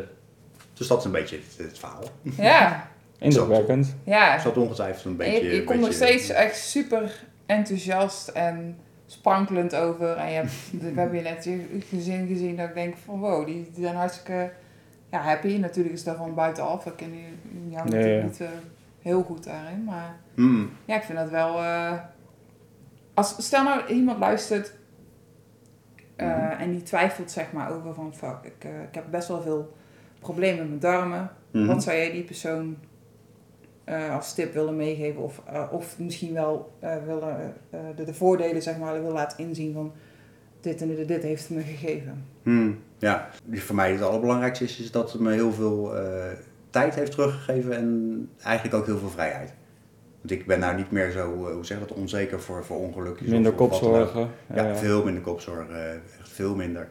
Speaker 4: dus dat is een beetje het, het verhaal.
Speaker 2: Ja,
Speaker 1: Indrukwekkend.
Speaker 2: ja.
Speaker 4: Het zat ongetwijfeld een
Speaker 2: En
Speaker 4: beetje...
Speaker 2: je, komt nog steeds echt super enthousiast en sprankelend over. En je hebt, we hebben je net je gezin gezien dat ik denk van wow, die, die zijn hartstikke ja, happy. Natuurlijk is daarvan buitenaf. Ik ken jou natuurlijk
Speaker 1: ja.
Speaker 2: niet eh, heel goed daarin. Maar
Speaker 4: Hmm.
Speaker 2: ja, ik vind dat wel... eh, als, stel nou iemand luistert eh,
Speaker 4: Mhm.
Speaker 2: en die twijfelt zeg maar over van fuck, ik, eh, ik heb best wel veel problemen met mijn darmen.
Speaker 4: Mhm.
Speaker 2: Wat zou jij die persoon eh, als tip willen meegeven? Of, of misschien wel willen, de, de voordelen zeg maar, willen laten inzien van dit en dit, en dit heeft het me gegeven.
Speaker 4: Hmm, ja, voor mij het allerbelangrijkste is, is dat het me heel veel tijd heeft teruggegeven en eigenlijk ook heel veel vrijheid. Want ik ben nou niet meer zo, eh, hoe zeg je dat, onzeker voor, voor ongelukjes.
Speaker 1: Minder
Speaker 4: of- of
Speaker 1: kopzorgen.
Speaker 4: Ja,
Speaker 1: Ja.
Speaker 4: veel minder kopzorgen, eh, echt veel minder.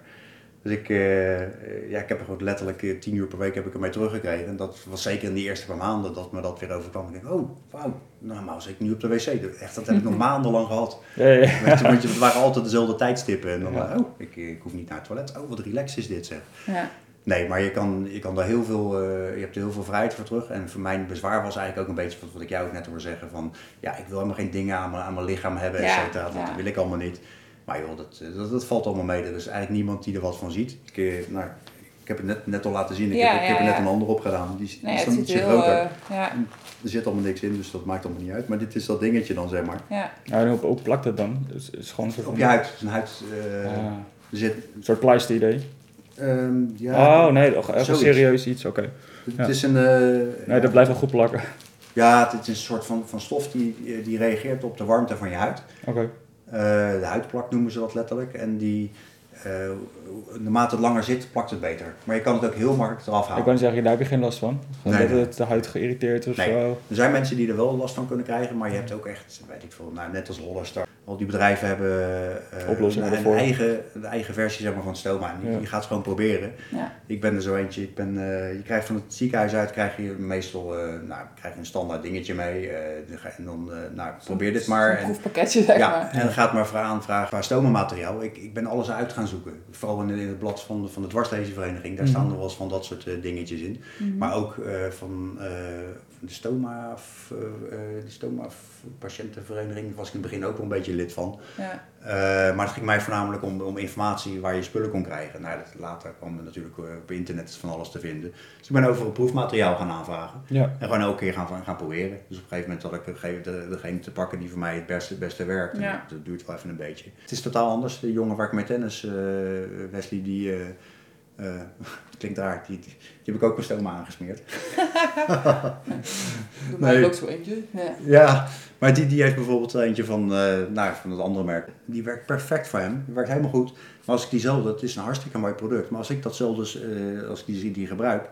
Speaker 4: Dus ik, eh, ja, ik heb er gewoon letterlijk tien uur per week heb ik ermee teruggekregen. En dat was zeker in die eerste paar maanden dat me dat weer overkwam. Ik denk, oh, wauw, normaal zit ik nu op de wc. Echt, dat heb ik nog maandenlang gehad.
Speaker 1: Ja, ja.
Speaker 4: Want het waren altijd dezelfde tijdstippen. En dan,
Speaker 1: Ja.
Speaker 4: oh, ik, ik hoef niet naar het toilet. Oh, wat relaxed is dit zeg.
Speaker 2: Ja,
Speaker 4: Nee, maar je kan, je kan daar heel veel, eh, je hebt er heel veel vrijheid voor terug. En voor mijn bezwaar was eigenlijk ook een beetje wat, wat ik jou ook net hoor zeggen. Van, ja, ik wil helemaal geen dingen aan mijn, aan mijn lichaam hebben, et
Speaker 2: Ja,
Speaker 4: cetera. Dat
Speaker 2: ja.
Speaker 4: wil ik allemaal niet. Maar joh, dat, eh, dat, dat valt allemaal mee. Er is eigenlijk niemand die er wat van ziet. Ik, eh, nou, ik heb het net, net al laten zien. Ik
Speaker 2: Ja,
Speaker 4: heb, ik heb
Speaker 2: ja,
Speaker 4: er net
Speaker 2: ja.
Speaker 4: een ander op gedaan. Die, die
Speaker 2: nee,
Speaker 4: is dan ietsje
Speaker 2: heel...
Speaker 4: groter.
Speaker 2: ja,
Speaker 4: Er zit allemaal niks in, dus dat maakt allemaal niet uit. Maar dit is dat dingetje dan, zeg maar.
Speaker 2: ja.
Speaker 1: Ja, en op, ook plakt het dan. Dus het is gewoon een soort
Speaker 4: Op je huid. Het is een huid... eh,
Speaker 1: Ah,
Speaker 4: er zit,
Speaker 1: een soort pleister idee.
Speaker 4: Ehm, ja,
Speaker 1: oh nee, toch echt
Speaker 4: zoiets.
Speaker 1: serieus iets, oké.
Speaker 4: Het
Speaker 1: ja.
Speaker 4: is een... eh,
Speaker 1: Nee, dat blijft wel goed plakken.
Speaker 4: Ja, het is een soort van, van stof die, die reageert op de warmte van je huid.
Speaker 1: Oké.
Speaker 4: Eh, de huidplak noemen ze dat letterlijk. En die, eh, naarmate het langer zit, plakt het beter. Maar je kan het ook heel makkelijk eraf
Speaker 1: Ik
Speaker 4: halen.
Speaker 1: kan zeggen, daar heb je geen last van. Gewoon
Speaker 4: Nee,
Speaker 1: dat het de huid geïrriteerd of
Speaker 4: Nee.
Speaker 1: zo.
Speaker 4: Er zijn mensen die er wel last van kunnen krijgen, maar je hebt ook echt, weet ik veel, nou, net als Hollister. Al die bedrijven hebben eh,
Speaker 1: Oplossingen
Speaker 4: een, een
Speaker 1: ervoor.
Speaker 4: eigen, een eigen versie zeg maar, van stoma. En die-
Speaker 1: Ja.
Speaker 4: Je gaat het gewoon proberen.
Speaker 2: ja.
Speaker 4: Ik ben er zo eentje. Ik ben, eh, je krijgt van het ziekenhuis uit krijg je meestal eh, nou, krijg je een standaard dingetje mee. eh, en dan, eh, nou, probeer dit maar.
Speaker 2: Een
Speaker 4: En,
Speaker 2: proefpakketje zeg
Speaker 4: ja,
Speaker 2: maar.
Speaker 4: en dan gaat maar vra- aanvragen qua stomamateriaal. Ik, ik ben alles uit gaan zoeken. Vooral in, in het blad van, van de dwarslezenvereniging. Daar
Speaker 1: Mhm.
Speaker 4: staan er wel eens van dat soort eh, dingetjes in.
Speaker 2: Mhm.
Speaker 4: Maar ook eh, van, eh, van de stoma, eh, eh, de stoma patiëntenvereniging. Daar was ik in het begin ook wel een beetje lid van.
Speaker 2: Ja.
Speaker 4: Eh, maar het ging mij voornamelijk om, om informatie waar je spullen kon krijgen. Nou, dat, later kwam er natuurlijk op internet van alles te vinden. Dus ik ben overal proefmateriaal gaan aanvragen.
Speaker 1: Ja.
Speaker 4: En gewoon elke keer gaan, gaan proberen. Dus op een gegeven moment had ik degene- de- degene te pakken die voor mij het beste, beste werkt. En
Speaker 2: Ja.
Speaker 4: Dat, duurt wel even een beetje. Het is totaal anders. De jongen waar ik mee tennis, eh, Wesley, die... eh, eh, klinkt raar, die, die, heb ik ook mijn stoma aangesmeerd.
Speaker 2: Doe mij
Speaker 4: Nee.
Speaker 2: ook zo eentje. Ja.
Speaker 4: Ja, maar die, die heeft bijvoorbeeld eentje van, eh nou, van het andere merk. Die werkt perfect voor hem. Die werkt helemaal goed. Maar als ik diezelfde, het is een hartstikke mooi product. Maar als ik datzelfde, eh, als ik die, die gebruik,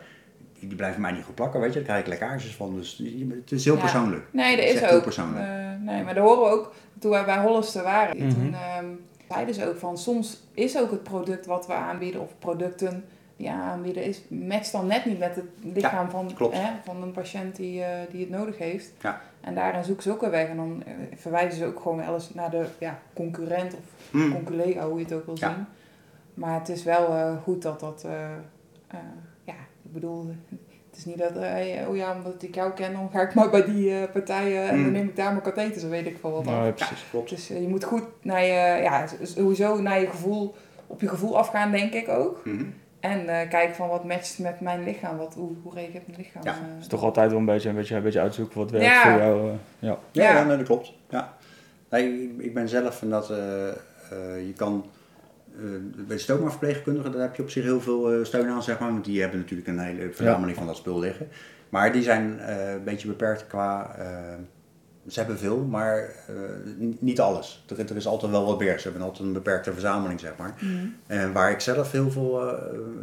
Speaker 4: die, die blijven mij niet goed plakken, weet je. Daar krijg ik lekkages van. Dus het is heel
Speaker 2: Ja.
Speaker 4: persoonlijk.
Speaker 2: Nee, dat is,
Speaker 4: heel
Speaker 2: ook.
Speaker 4: persoonlijk.
Speaker 2: eh, nee, maar dat horen we ook toen wij bij Hollister waren.
Speaker 1: Mhm.
Speaker 2: Toen ehm, zeiden ze ook van soms is ook het product wat we aanbieden of producten die aanbieden is matcht dan net niet met het lichaam van, hè, van een patiënt die, eh, die het nodig heeft.
Speaker 4: Ja.
Speaker 2: En daarin zoeken ze ook een weg en dan eh, verwijzen ze ook gewoon wel eens naar de ja, concurrent of
Speaker 4: Mm.
Speaker 2: hoe je het ook wil zien. Maar het is wel eh, goed dat dat, eh, ja, ik bedoel, Het is niet dat, eh, oh ja, omdat ik jou ken, dan ga ik maar bij die eh, partijen en
Speaker 4: Mm.
Speaker 2: dan neem ik daar mijn katheters, weet ik veel wat.
Speaker 1: Nou, ja, precies.
Speaker 4: Klopt.
Speaker 2: Dus eh, je moet goed naar je, ja, sowieso naar je gevoel, op je gevoel afgaan, denk ik ook.
Speaker 4: Mhm.
Speaker 2: En eh, kijken van wat matcht met mijn lichaam, wat, hoe, hoe reageert mijn lichaam.
Speaker 4: Ja.
Speaker 1: Het is toch altijd wel een beetje, een beetje, een beetje uitzoeken wat werkt
Speaker 2: Ja.
Speaker 1: voor jou. eh, ja.
Speaker 4: Ja,
Speaker 2: Ja.
Speaker 4: ja. nee, dat klopt. Ja. Nee, ik, ik ben zelf van dat eh, eh, je kan. Eh bij de stoma-verpleegkundigen, daar heb je op zich heel veel eh, steun aan, zeg maar. Want die hebben natuurlijk een hele verzameling van dat spul liggen. Maar die zijn eh, een beetje beperkt qua. ze hebben veel, maar niet alles. Er, er is altijd wel wat meer. Ze hebben altijd een beperkte verzameling, zeg maar. En waar ik zelf heel veel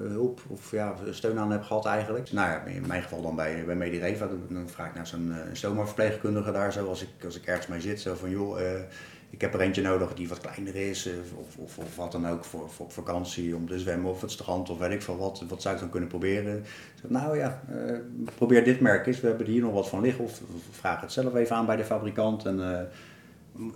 Speaker 4: hulp of ja, steun aan heb gehad eigenlijk. Nou ja, in mijn geval dan bij, bij Medireva. Dan, vraag ik naar zo'n stoma-verpleegkundige daar zo. Als ik, als ik ergens mee zit. Zo van joh, ik heb er eentje nodig die wat kleiner is. eh, of, of, of wat dan ook voor, voor op vakantie. Om te zwemmen of het strand of weet ik veel wat. Wat zou ik dan kunnen proberen? Ik zeg, nou ja, eh, probeer dit merk eens. We hebben er hier nog wat van liggen. Of, of vraag het zelf even aan bij de fabrikant. En, eh,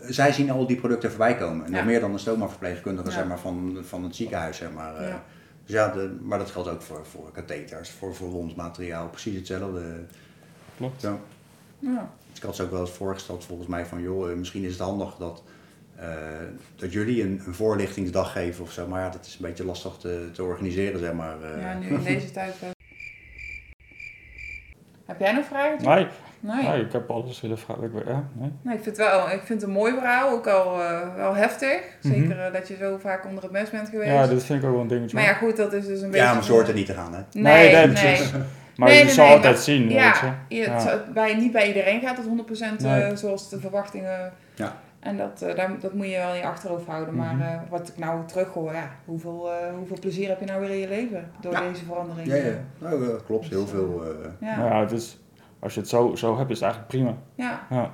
Speaker 4: zij zien al die producten voorbij komen. En
Speaker 2: Ja.
Speaker 4: meer dan een stoma-verpleegkundige
Speaker 2: Ja.
Speaker 4: zeg maar, van, van het ziekenhuis. Zeg maar.
Speaker 2: Ja.
Speaker 4: Dus ja, de, maar dat geldt ook voor, voor katheters, voor, voor wondsmateriaal. Precies hetzelfde.
Speaker 1: Klopt.
Speaker 4: Zo.
Speaker 2: Ja.
Speaker 4: Dus ik had ze ook wel eens voorgesteld volgens mij van... joh, eh, misschien is het handig dat, eh, dat jullie een, een voorlichtingsdag geven of zo. Maar ja, dat is een beetje lastig te, te organiseren, zeg maar. eh.
Speaker 2: ja, nu in deze tijd. Heb jij nog vragen?
Speaker 1: Nee,
Speaker 2: Nee.
Speaker 1: nee, ik heb alles willen vragen. Ja, nee.
Speaker 2: Nee, ik vind het wel ik vind het een mooi verhaal, ook al eh, wel heftig. Zeker
Speaker 1: Mhm.
Speaker 2: eh, dat je zo vaak onder het mes bent geweest.
Speaker 1: ja, dit vind ik ook wel een dingetje.
Speaker 2: maar ja, goed, dat is dus een beetje...
Speaker 4: ja, om soorten niet te gaan, hè.
Speaker 2: Nee,
Speaker 1: Nee,
Speaker 2: nee.
Speaker 1: Maar
Speaker 2: Nee,
Speaker 1: je
Speaker 2: nee,
Speaker 1: zal
Speaker 2: nee,
Speaker 1: altijd
Speaker 2: maar-
Speaker 1: zien, weet je.
Speaker 2: Ja, je, het
Speaker 1: Ja.
Speaker 2: zou- bij, niet bij iedereen gaat het 100% eh, zoals de verwachtingen.
Speaker 4: Ja.
Speaker 2: En dat, eh, daar, dat moet je wel in je achterhoofd houden.
Speaker 1: Mhm.
Speaker 2: Maar eh, wat ik nou terughoor, ja, hoeveel, eh, hoeveel plezier heb je nou weer in je leven door
Speaker 4: Ja.
Speaker 2: deze verandering?
Speaker 4: Ja, ja. Nou, dat klopt. Heel veel. eh,
Speaker 2: Ja.
Speaker 1: Nou ja, het is, als je het zo, zo hebt, is het eigenlijk prima.
Speaker 2: Ja.
Speaker 1: Ja.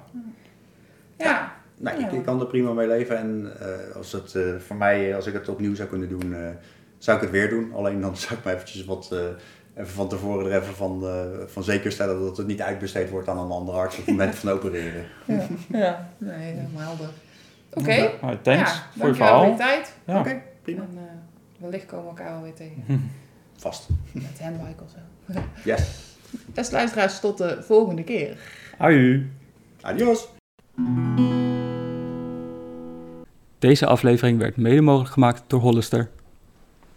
Speaker 2: Ja.
Speaker 4: Nee,
Speaker 2: Ja.
Speaker 4: ik, ik kan er prima mee leven. En eh, als het eh, voor mij, als ik het opnieuw zou kunnen doen, eh, zou ik het weer doen. Alleen dan zou ik me eventjes wat, eh, even van tevoren er even van, eh, van zeker stellen dat het niet uitbesteed wordt aan een andere arts op het moment van opereren.
Speaker 2: Ja. ja. Nee, helemaal helder. Oké.
Speaker 1: Ja, nou, thanks
Speaker 2: Ja,
Speaker 1: voor je
Speaker 2: dankjewel
Speaker 1: verhaal.
Speaker 2: voor je tijd.
Speaker 1: Ja.
Speaker 4: Oké, prima.
Speaker 2: En eh, wellicht komen we elkaar wel weer tegen.
Speaker 4: Vast.
Speaker 2: Met handbike of zo.
Speaker 4: Yes.
Speaker 2: Beste luisteraars, tot de volgende keer.
Speaker 1: Aju.
Speaker 4: Adios.
Speaker 1: Deze aflevering werd mede mogelijk gemaakt door Hollister.